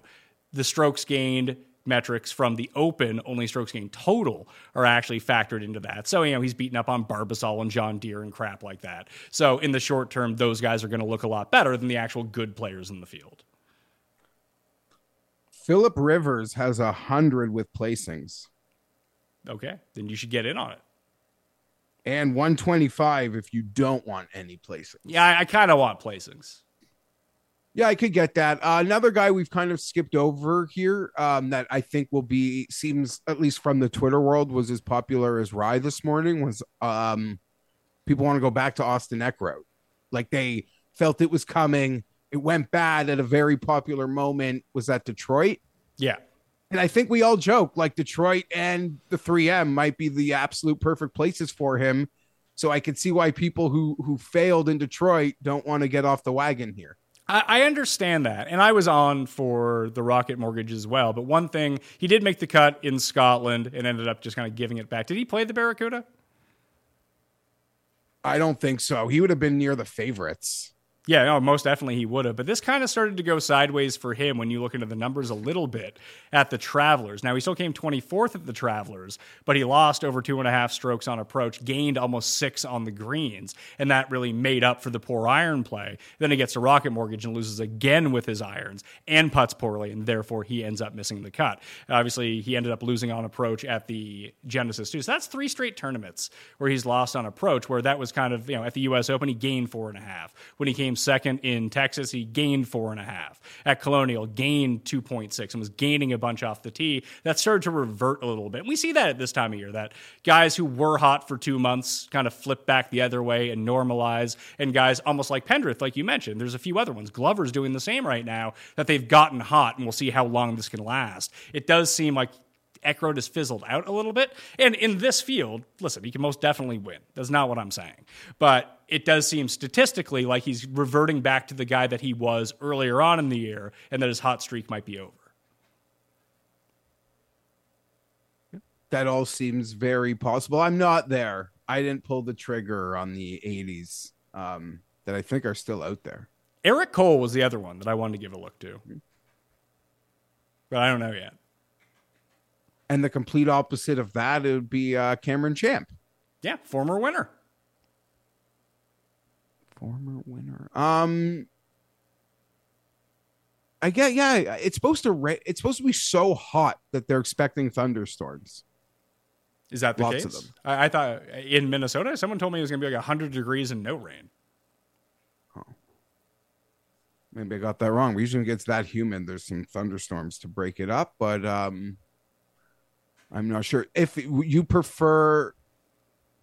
the strokes gained metrics from the open, only strokes gained total, are actually factored into that. So, you know, he's beaten up on Barbasol and John Deere and crap like that. So, in the short term, those guys are going to look a lot better than the actual good players in the field. Philip Rivers has a hundred with placings Okay, then you should get in on it. and 125 if you don't want any placings. Yeah, I, I kind of want placings. Yeah, I could get that. Uh, another guy we've kind of skipped over here um, that I think will be seems at least from the Twitter world was as popular as Rai this morning was um, people want to go back to Austin Eckroat. Like they felt it was coming. It went bad at a very popular moment. Was that Detroit? Yeah. And I think we all joke like Detroit and the 3M might be the absolute perfect places for him. So I could see why people who who failed in Detroit don't want to get off the wagon here. I, understand that. And I was on for the Rocket Mortgage as well. But one thing, he did make the cut in Scotland and ended up just kind of giving it back. Did he play the Barracuda? I don't think so. He would have been near the favorites. Yeah, no, most definitely he would have. But this kind of started to go sideways for him when you look into the numbers a little bit at the Travelers. Now, he still came 24th at the Travelers, but he lost over two and a half strokes on approach, gained almost six on the greens, and that really made up for the poor iron play. Then he gets to Rocket Mortgage and loses again with his irons and puts poorly, and therefore he ends up missing the cut. Obviously, he ended up losing on approach at the Genesis too. So that's three straight tournaments where he's lost on approach, where that was kind of, you know, at the US Open, he gained four and a half. When he came second in Texas, he gained four and a half. At Colonial, gained 2.6 and was gaining a bunch off the tee. That started to revert a little bit. And we see that at this time of year, that guys who were hot for two months kind of flip back the other way and normalize. And guys almost like Pendrith, like you mentioned, there's a few other ones. Glover's doing the same right now, that they've gotten hot, and we'll see how long this can last. It does seem like Eckroat has fizzled out a little bit. And in this field, listen, he can most definitely win. That's not what I'm saying. But it does seem statistically like he's reverting back to the guy that he was earlier on in the year and that his hot streak might be over. That all seems very possible. I'm not there. I didn't pull the trigger on the 80s um, that I think are still out there. Eric Cole was the other one that I wanted to give a look to. But I don't know yet. And the complete opposite of that, it would be uh, Cameron Champ. Yeah, former winner. Former winner. Um, I get yeah. It's supposed to ra- It's supposed to be so hot that they're expecting thunderstorms. Is that the Lots case? I, I thought in Minnesota, someone told me it was going to be like 100 degrees and no rain. Oh. Maybe I got that wrong. We Usually, gets that humid, there's some thunderstorms to break it up, but um, I'm not sure if you prefer.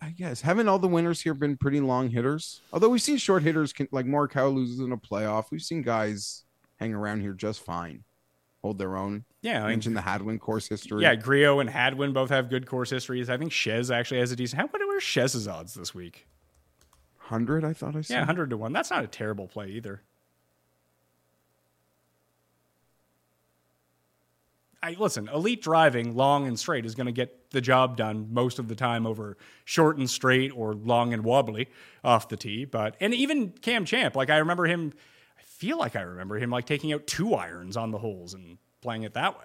I guess haven't all the winners here been pretty long hitters? Although we've seen short hitters can, like Morikawa loses in a playoff. We've seen guys hang around here just fine, hold their own. Yeah, I mentioned the Hadwin course history. Yeah, Grillo and Hadwin both have good course histories. I think Chez actually has a decent. How what are Chez's odds this week? hundred. I thought I said. Yeah, hundred to one. That's not a terrible play either. I listen. Elite driving, long and straight, is going to get the job done most of the time over short and straight or long and wobbly off the tee. But and even Cam Champ, like I remember him. I feel like I remember him like taking out two irons on the holes and playing it that way.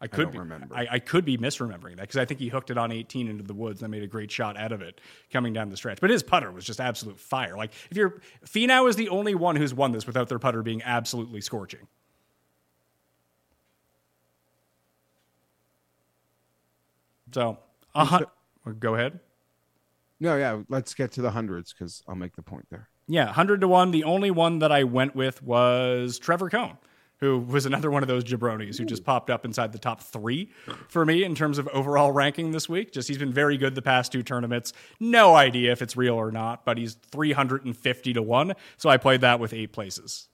I could don't be, remember. I, I could be misremembering that because I think he hooked it on 18 into the woods and made a great shot out of it coming down the stretch. But his putter was just absolute fire. Like if you're Finau is the only one who's won this without their putter being absolutely scorching. So, a hun- go ahead. No, yeah. Let's get to the hundreds because I'll make the point there. Yeah, 100 to 1. The only one that I went with was Trevor Cone. Who was another one of those jabronis who just popped up inside the top three for me in terms of overall ranking this week. Just he's been very good the past two tournaments. No idea if it's real or not, but he's 350 to 1. So I played that with eight places.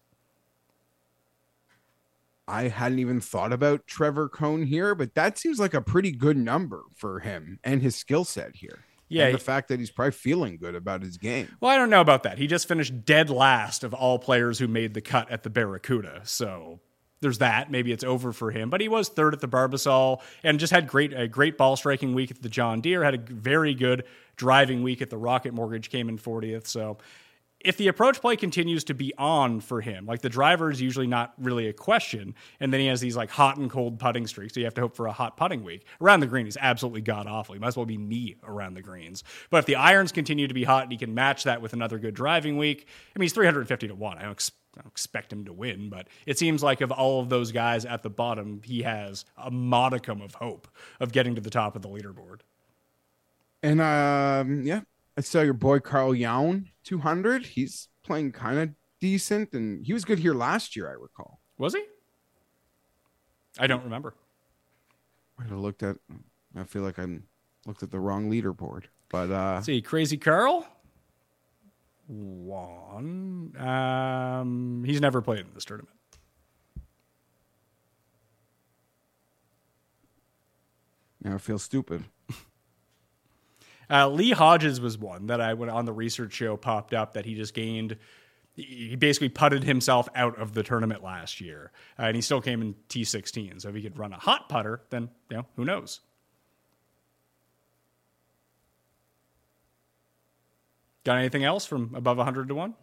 I hadn't even thought about Trevor Cone here, but that seems like a pretty good number for him and his skill set here. Yeah, and the he- fact that he's probably feeling good about his game. Well, I don't know about that. He just finished dead last of all players who made the cut at the Barracuda. So there's that. Maybe it's over for him. But he was third at the Barbasol and just had great a great ball striking week at the John Deere. Had a very good driving week at the Rocket Mortgage. Came in 40th. So if the approach play continues to be on for him, like the driver is usually not really a question, and then he has these like hot and cold putting streaks, so you have to hope for a hot putting week. Around the green, he's absolutely god awful. He might as well be me around the greens. But if the irons continue to be hot and he can match that with another good driving week, I mean, he's 350 to 1. I don't, ex- I don't expect him to win, but it seems like of all of those guys at the bottom, he has a modicum of hope of getting to the top of the leaderboard. And um, yeah, I saw your boy Carl Yuan, 200. He's playing kind of decent, and he was good here last year, I recall. Was he? I don't remember. I looked at. I feel like I looked at the wrong leaderboard, but uh, see, Crazy Carl. One. Um, he's never played in this tournament. now I feel stupid. Uh, Lee Hodges was one that I went on the research show popped up that he just gained. He basically putted himself out of the tournament last year, uh, and he still came in T16. So if he could run a hot putter, then you know who knows. Got anything else from above 100 to one?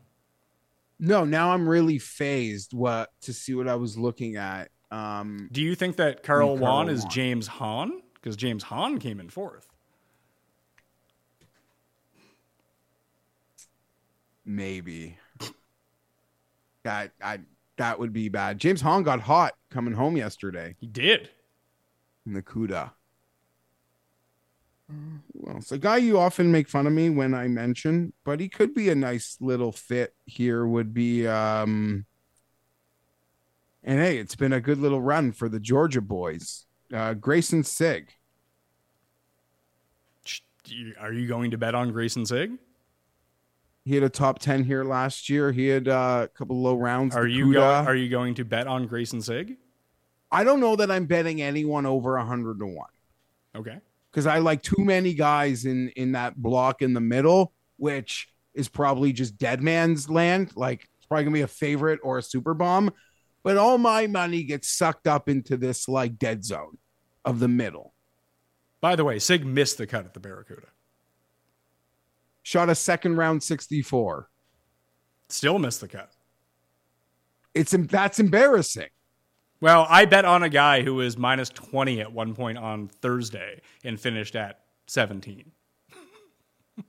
No, now I'm really phased. What to see what I was looking at. Um, Do you think that Carl Yuan is. James Hahn? Because James Hahn came in fourth. Maybe that I that would be bad. James Hahn got hot coming home yesterday He did. in the Cuda. Well, it's a guy you often make fun of me when I mention, but he could be a nice little fit here. Would be, um, and hey, it's been a good little run for the Georgia boys. Uh, Grayson Sigg. Sh- do you- Are you going to bet on Grayson Sigg? He had a top ten here last year. He had uh, a couple low rounds. Are you going, are you going to bet on Grayson Sigg? I don't know that I'm betting anyone over a hundred to one. Okay. because I like too many guys in in that block in the middle, which is probably just dead man's land. Like it's probably gonna be a favorite or a super bomb, but all my money gets sucked up into this like dead zone of the middle. By the way, Sigg missed the cut at the Barracuda. Shot a second round 64. Still missed the cut. It's that's embarrassing. Well, I bet on a guy who was minus 20 at one point on Thursday and finished at 17.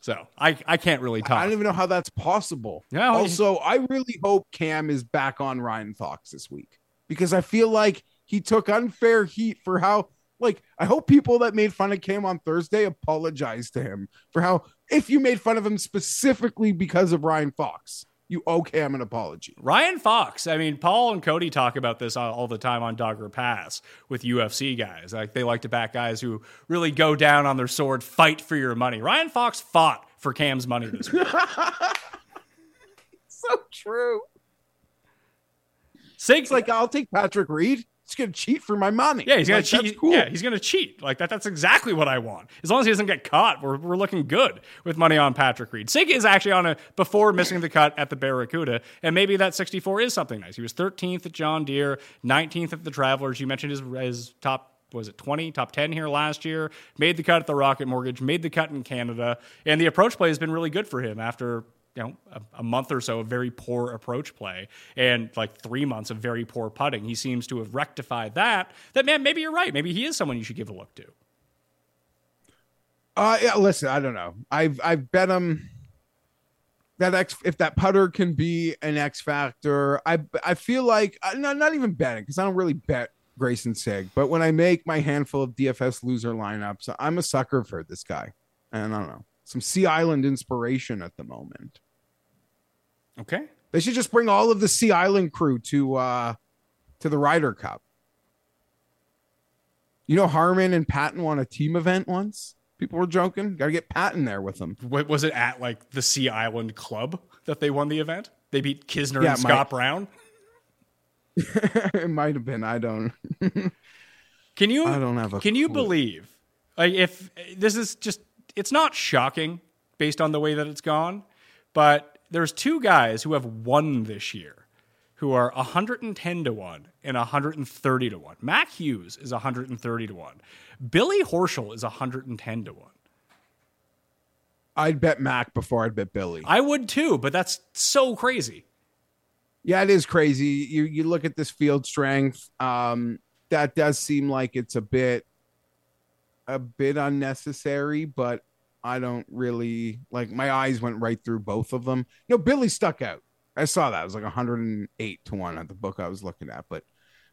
so I, I can't really talk. I don't even know how that's possible. Yeah, also, I really hope Cam is back on Ryan Fox this week because I feel like he took unfair heat for how. Like, I hope people that made fun of Cam on Thursday apologize to him for how, if you made fun of him specifically because of Ryan Fox, you owe Cam an apology. Ryan Fox. I mean, Paul and Cody talk about this all, all the time on Dogger Pass with UFC guys. Like they like to back guys who really go down on their sword, fight for your money. Ryan Fox fought for Cam's money this week. So true. Sigg, It's like, I'll take Patrick Reed. He's going to cheat for my money. yeah, he's gonna Like, that's cheat. Cool. Yeah, he's gonna cheat. Like that. That's exactly what I want. As long as he doesn't get caught, we're, we're looking good with money on Patrick Reed. Sigg is actually on a before missing the cut at the Barracuda, and maybe that 64 is something nice. He was 13th at John Deere, 19th at the Travelers. You mentioned his his top was it 20 top 10 here last year made the cut at the rocket mortgage made the cut in canada and the approach play has been really good for him after you know a, a month or so of very poor approach play and like three months of very poor putting he seems to have rectified that that man maybe you're right maybe he is someone you should give a look to Uh, yeah. Listen, I don't know. I've I've bet him that X if that putter can be an X factor. I I feel like uh, not not even betting because I don't really bet Grayson Sigg. But when I make my handful of DFS loser lineups, I'm a sucker for this guy. And I don't know some Sea Island inspiration at the moment. okay They should just bring all of the Sea Island crew to uh to the Ryder Cup. You know, Harman and Patton won a team event once. People were joking. Got to get Patton there with them. What was it at like the Sea Island Club that they won the event? They beat Kisner Yeah, and Scott Brown. it might have been. I don't. Can you? I don't have a Can you believe? Like, if this is just, it's not shocking based on the way that it's gone, but there's two guys who have won this year, who are 110 to one and 130 to one. Mac Hughes is 130 to one. Billy Horschel is 110 to one. I'd bet Mac before I'd bet Billy. I would too, but that's so crazy. Yeah, it is crazy. You you look at this field strength. Um, that does seem like it's a bit a bit unnecessary, but I don't really like my eyes went right through both of them. Know, Billy stuck out. I saw that. It was like 108 to 1 at the book I was looking at, but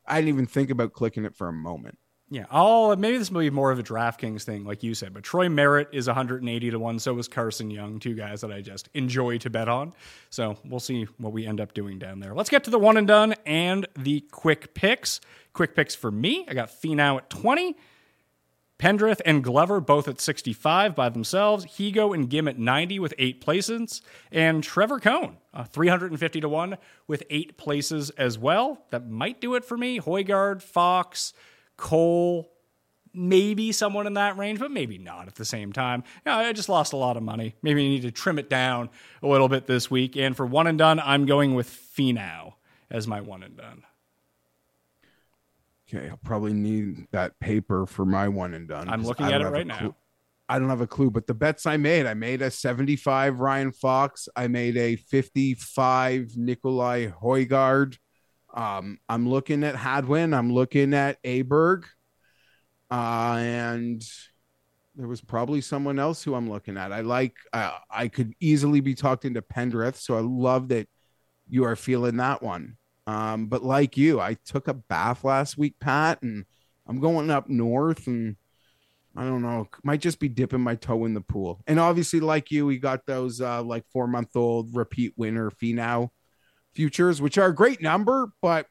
I didn't even think about clicking it for a moment. Yeah, I'll maybe this will be more of a DraftKings thing, like you said. But Troy Merritt is 180 to one. So is Carson Young, two guys that I just enjoy to bet on. So we'll see what we end up doing down there. Let's get to the one and done and the quick picks. Quick picks for me. I got Finau at 20. Pendrith and Glover both at 65 by themselves. Higgo and Ghim at 90 with eight places. And Trevor Cone, uh, 350 to 1 with eight places as well. That might do it for me. Højgaard, Fox, Cole, maybe someone in that range, but maybe not at the same time. Yeah, I just lost a lot of money. Maybe I need to trim it down a little bit this week. And for one and done, I'm going with Finau as my one and done. Okay, I'll probably need that paper for my one and done. I'm looking at it right now. I don't have a clue, but the bets I made, I made a 75 Ryan Fox. I made a 55 Nicolai Højgaard. Um, I'm looking at Hadwin. I'm looking at Aberg. Uh, and there was probably someone else who I'm looking at. I like, uh, I could easily be talked into Pendrith. So I love that you are feeling that one. Um, but like you, I took a bath last week, Pat, and I'm going up north and I don't know, might just be dipping my toe in the pool. And obviously, like you, we got those uh, like four month old repeat winner Finau futures, which are a great number, but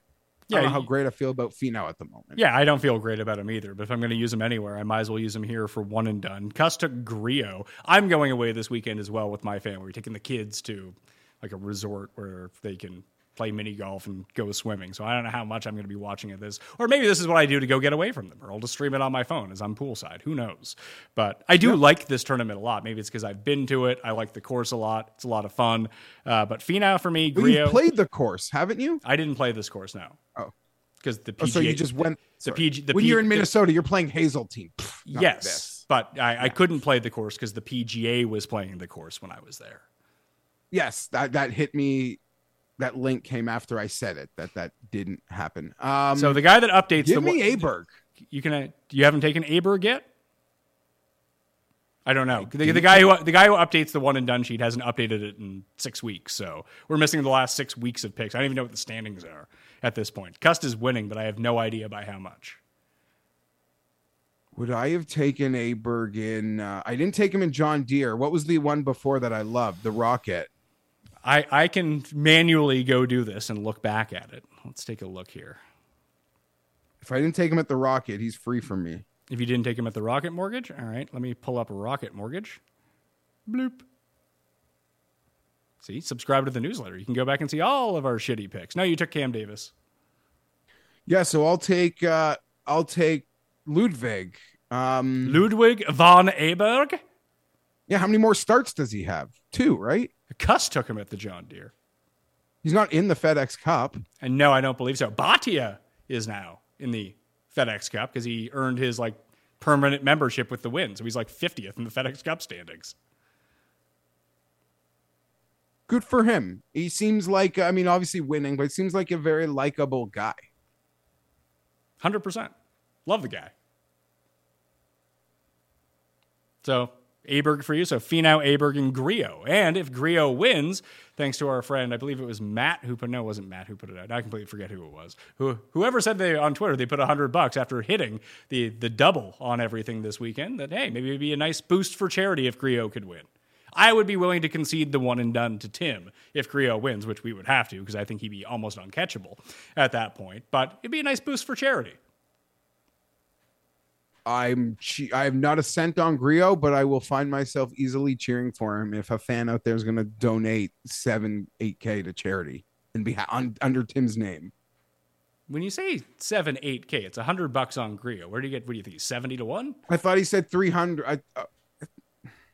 I don't know Yeah, how great I feel about Finau at the moment. Yeah, I don't feel great about him either. But if I'm going to use him anywhere, I might as well use him here for one and done. Cust took Grillo. I'm going away this weekend as well with my family. We're taking the kids to like a resort where they can play mini golf and go swimming. So I don't know how much I'm going to be watching at this, or maybe this is what I do to go get away from them, or I'll just stream it on my phone as I'm poolside. Who knows? But I do like this tournament a lot. Maybe it's because I've been to it. I like the course a lot. It's a lot of fun. Uh, but Finau for me, Well, Grillo. you've played the course, haven't you? I didn't play this course now. Oh. because the PGA. Oh, so you just went. the sorry. PG. The when P- you're in the- Minnesota, you're playing Hazeltine. Pfft, not yes, this. but I, I couldn't play the course because the PGA was playing the course when I was there. Yes, that that hit me. That link came after I said it. That that didn't happen. Um, so the guy that updates give the me one- Aberg. you can uh, you haven't taken Aberg yet. I don't know. The, the guy who the guy who updates the one and done sheet hasn't updated it in six weeks, so we're missing the last six weeks of picks. I don't even know what the standings are at this point. Cust is winning, but I have no idea by how much. Would I have taken Aberg in? Uh, I didn't take him in John Deere. What was the one before that I loved? The Rocket. I I can manually go do this and look back at it. Let's take a look here. If I didn't take him at the Rocket, he's free from me. If you didn't take him at the Rocket Mortgage, all right, let me pull up a Rocket Mortgage. Bloop. See, subscribe to the newsletter. You can go back and see all of our shitty picks. No, you took Cam Davis. Yeah, so I'll take uh I'll take Ludvig. Um Ludvig von Aberg. yeah, how many more starts does he have? Two, right? Cust took him at the John Deere. He's not in the FedEx Cup. And no, I don't believe so. Bhatia is now in the FedEx Cup because he earned his like permanent membership with the win. So he's like 50th in the FedEx Cup standings. Good for him. He seems like I mean, obviously winning, but he seems like a very likable guy. 100%. Love the guy. So, Aberg for you. So, Finau, Aberg, and Grillo. And if Grillo wins, thanks to our friend, I believe it was Matt who put, no, it wasn't Matt who put it out. I completely forget who it was. Who, whoever said they on Twitter they put 100 bucks after hitting the, the double on everything this weekend, that, hey, maybe it'd be a nice boost for charity if Grillo could win. I would be willing to concede the one and done to Tim if Grillo wins, which we would have to because I think he'd be almost uncatchable at that point. But it'd be a nice boost for charity. I'm che- I'm not a cent on Grillo, but I will find myself easily cheering for him if a fan out there is going to donate seven, eight k to charity and be ha- on, under Tim's name. When you say seven, eight K, it's a hundred bucks on Grillo. Where do you get what do you think? Seventy to one? I thought he said three hundred. I uh,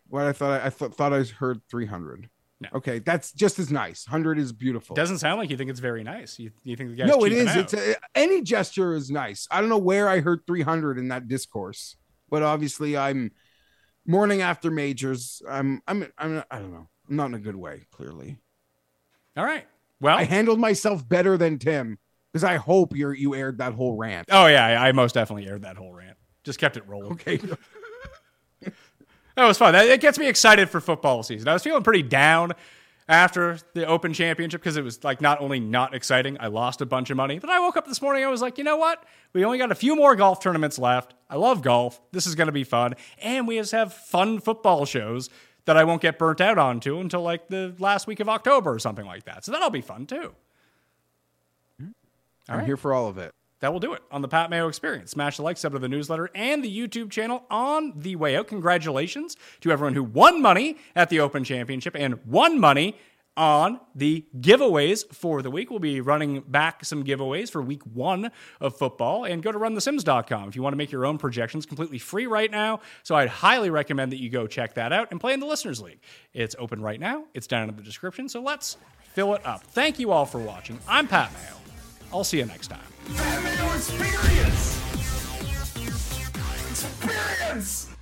what I thought I, I th- thought I heard three hundred. No. Okay, that's just as nice. Hundred is beautiful. Doesn't sound like you think it's very nice. You, you think the guy's no, it is. out. It's a, any gesture is nice. I don't know where I heard 300 in that discourse, but obviously I'm morning after majors. I'm I'm I'm I don't know. I'm not in a good way. Clearly, All right. Well, I handled myself better than Tim because I hope you you aired that whole rant. oh yeah, I, I most definitely aired that whole rant. Just kept it rolling. Okay, That was fun. That, it gets me excited for football season. I was feeling pretty down after the Open Championship because it was like not only not exciting, I lost a bunch of money. But I woke up this morning, I was like, you know what? We only got a few more golf tournaments left. I love golf. This is going to be fun, and we just have fun football shows that I won't get burnt out onto until like the last week of October or something like that. So that'll be fun too. Hmm. I'm here for all of it. That will do it on the Pat Mayo Experience. Smash the like, sub to the newsletter and the YouTube channel on the way out. Congratulations to everyone who won money at the Open Championship and won money on the giveaways for the week. We'll be running back some giveaways for week one of football. And go to runthesims.com if you want to make your own projections completely free right now. So I'd highly recommend that you go check that out and play in the Listeners League. It's open right now, it's down in the description. So let's fill it up. Thank you all for watching. I'm Pat Mayo. I'll see you next time. Pat Mayo Experience! Experience!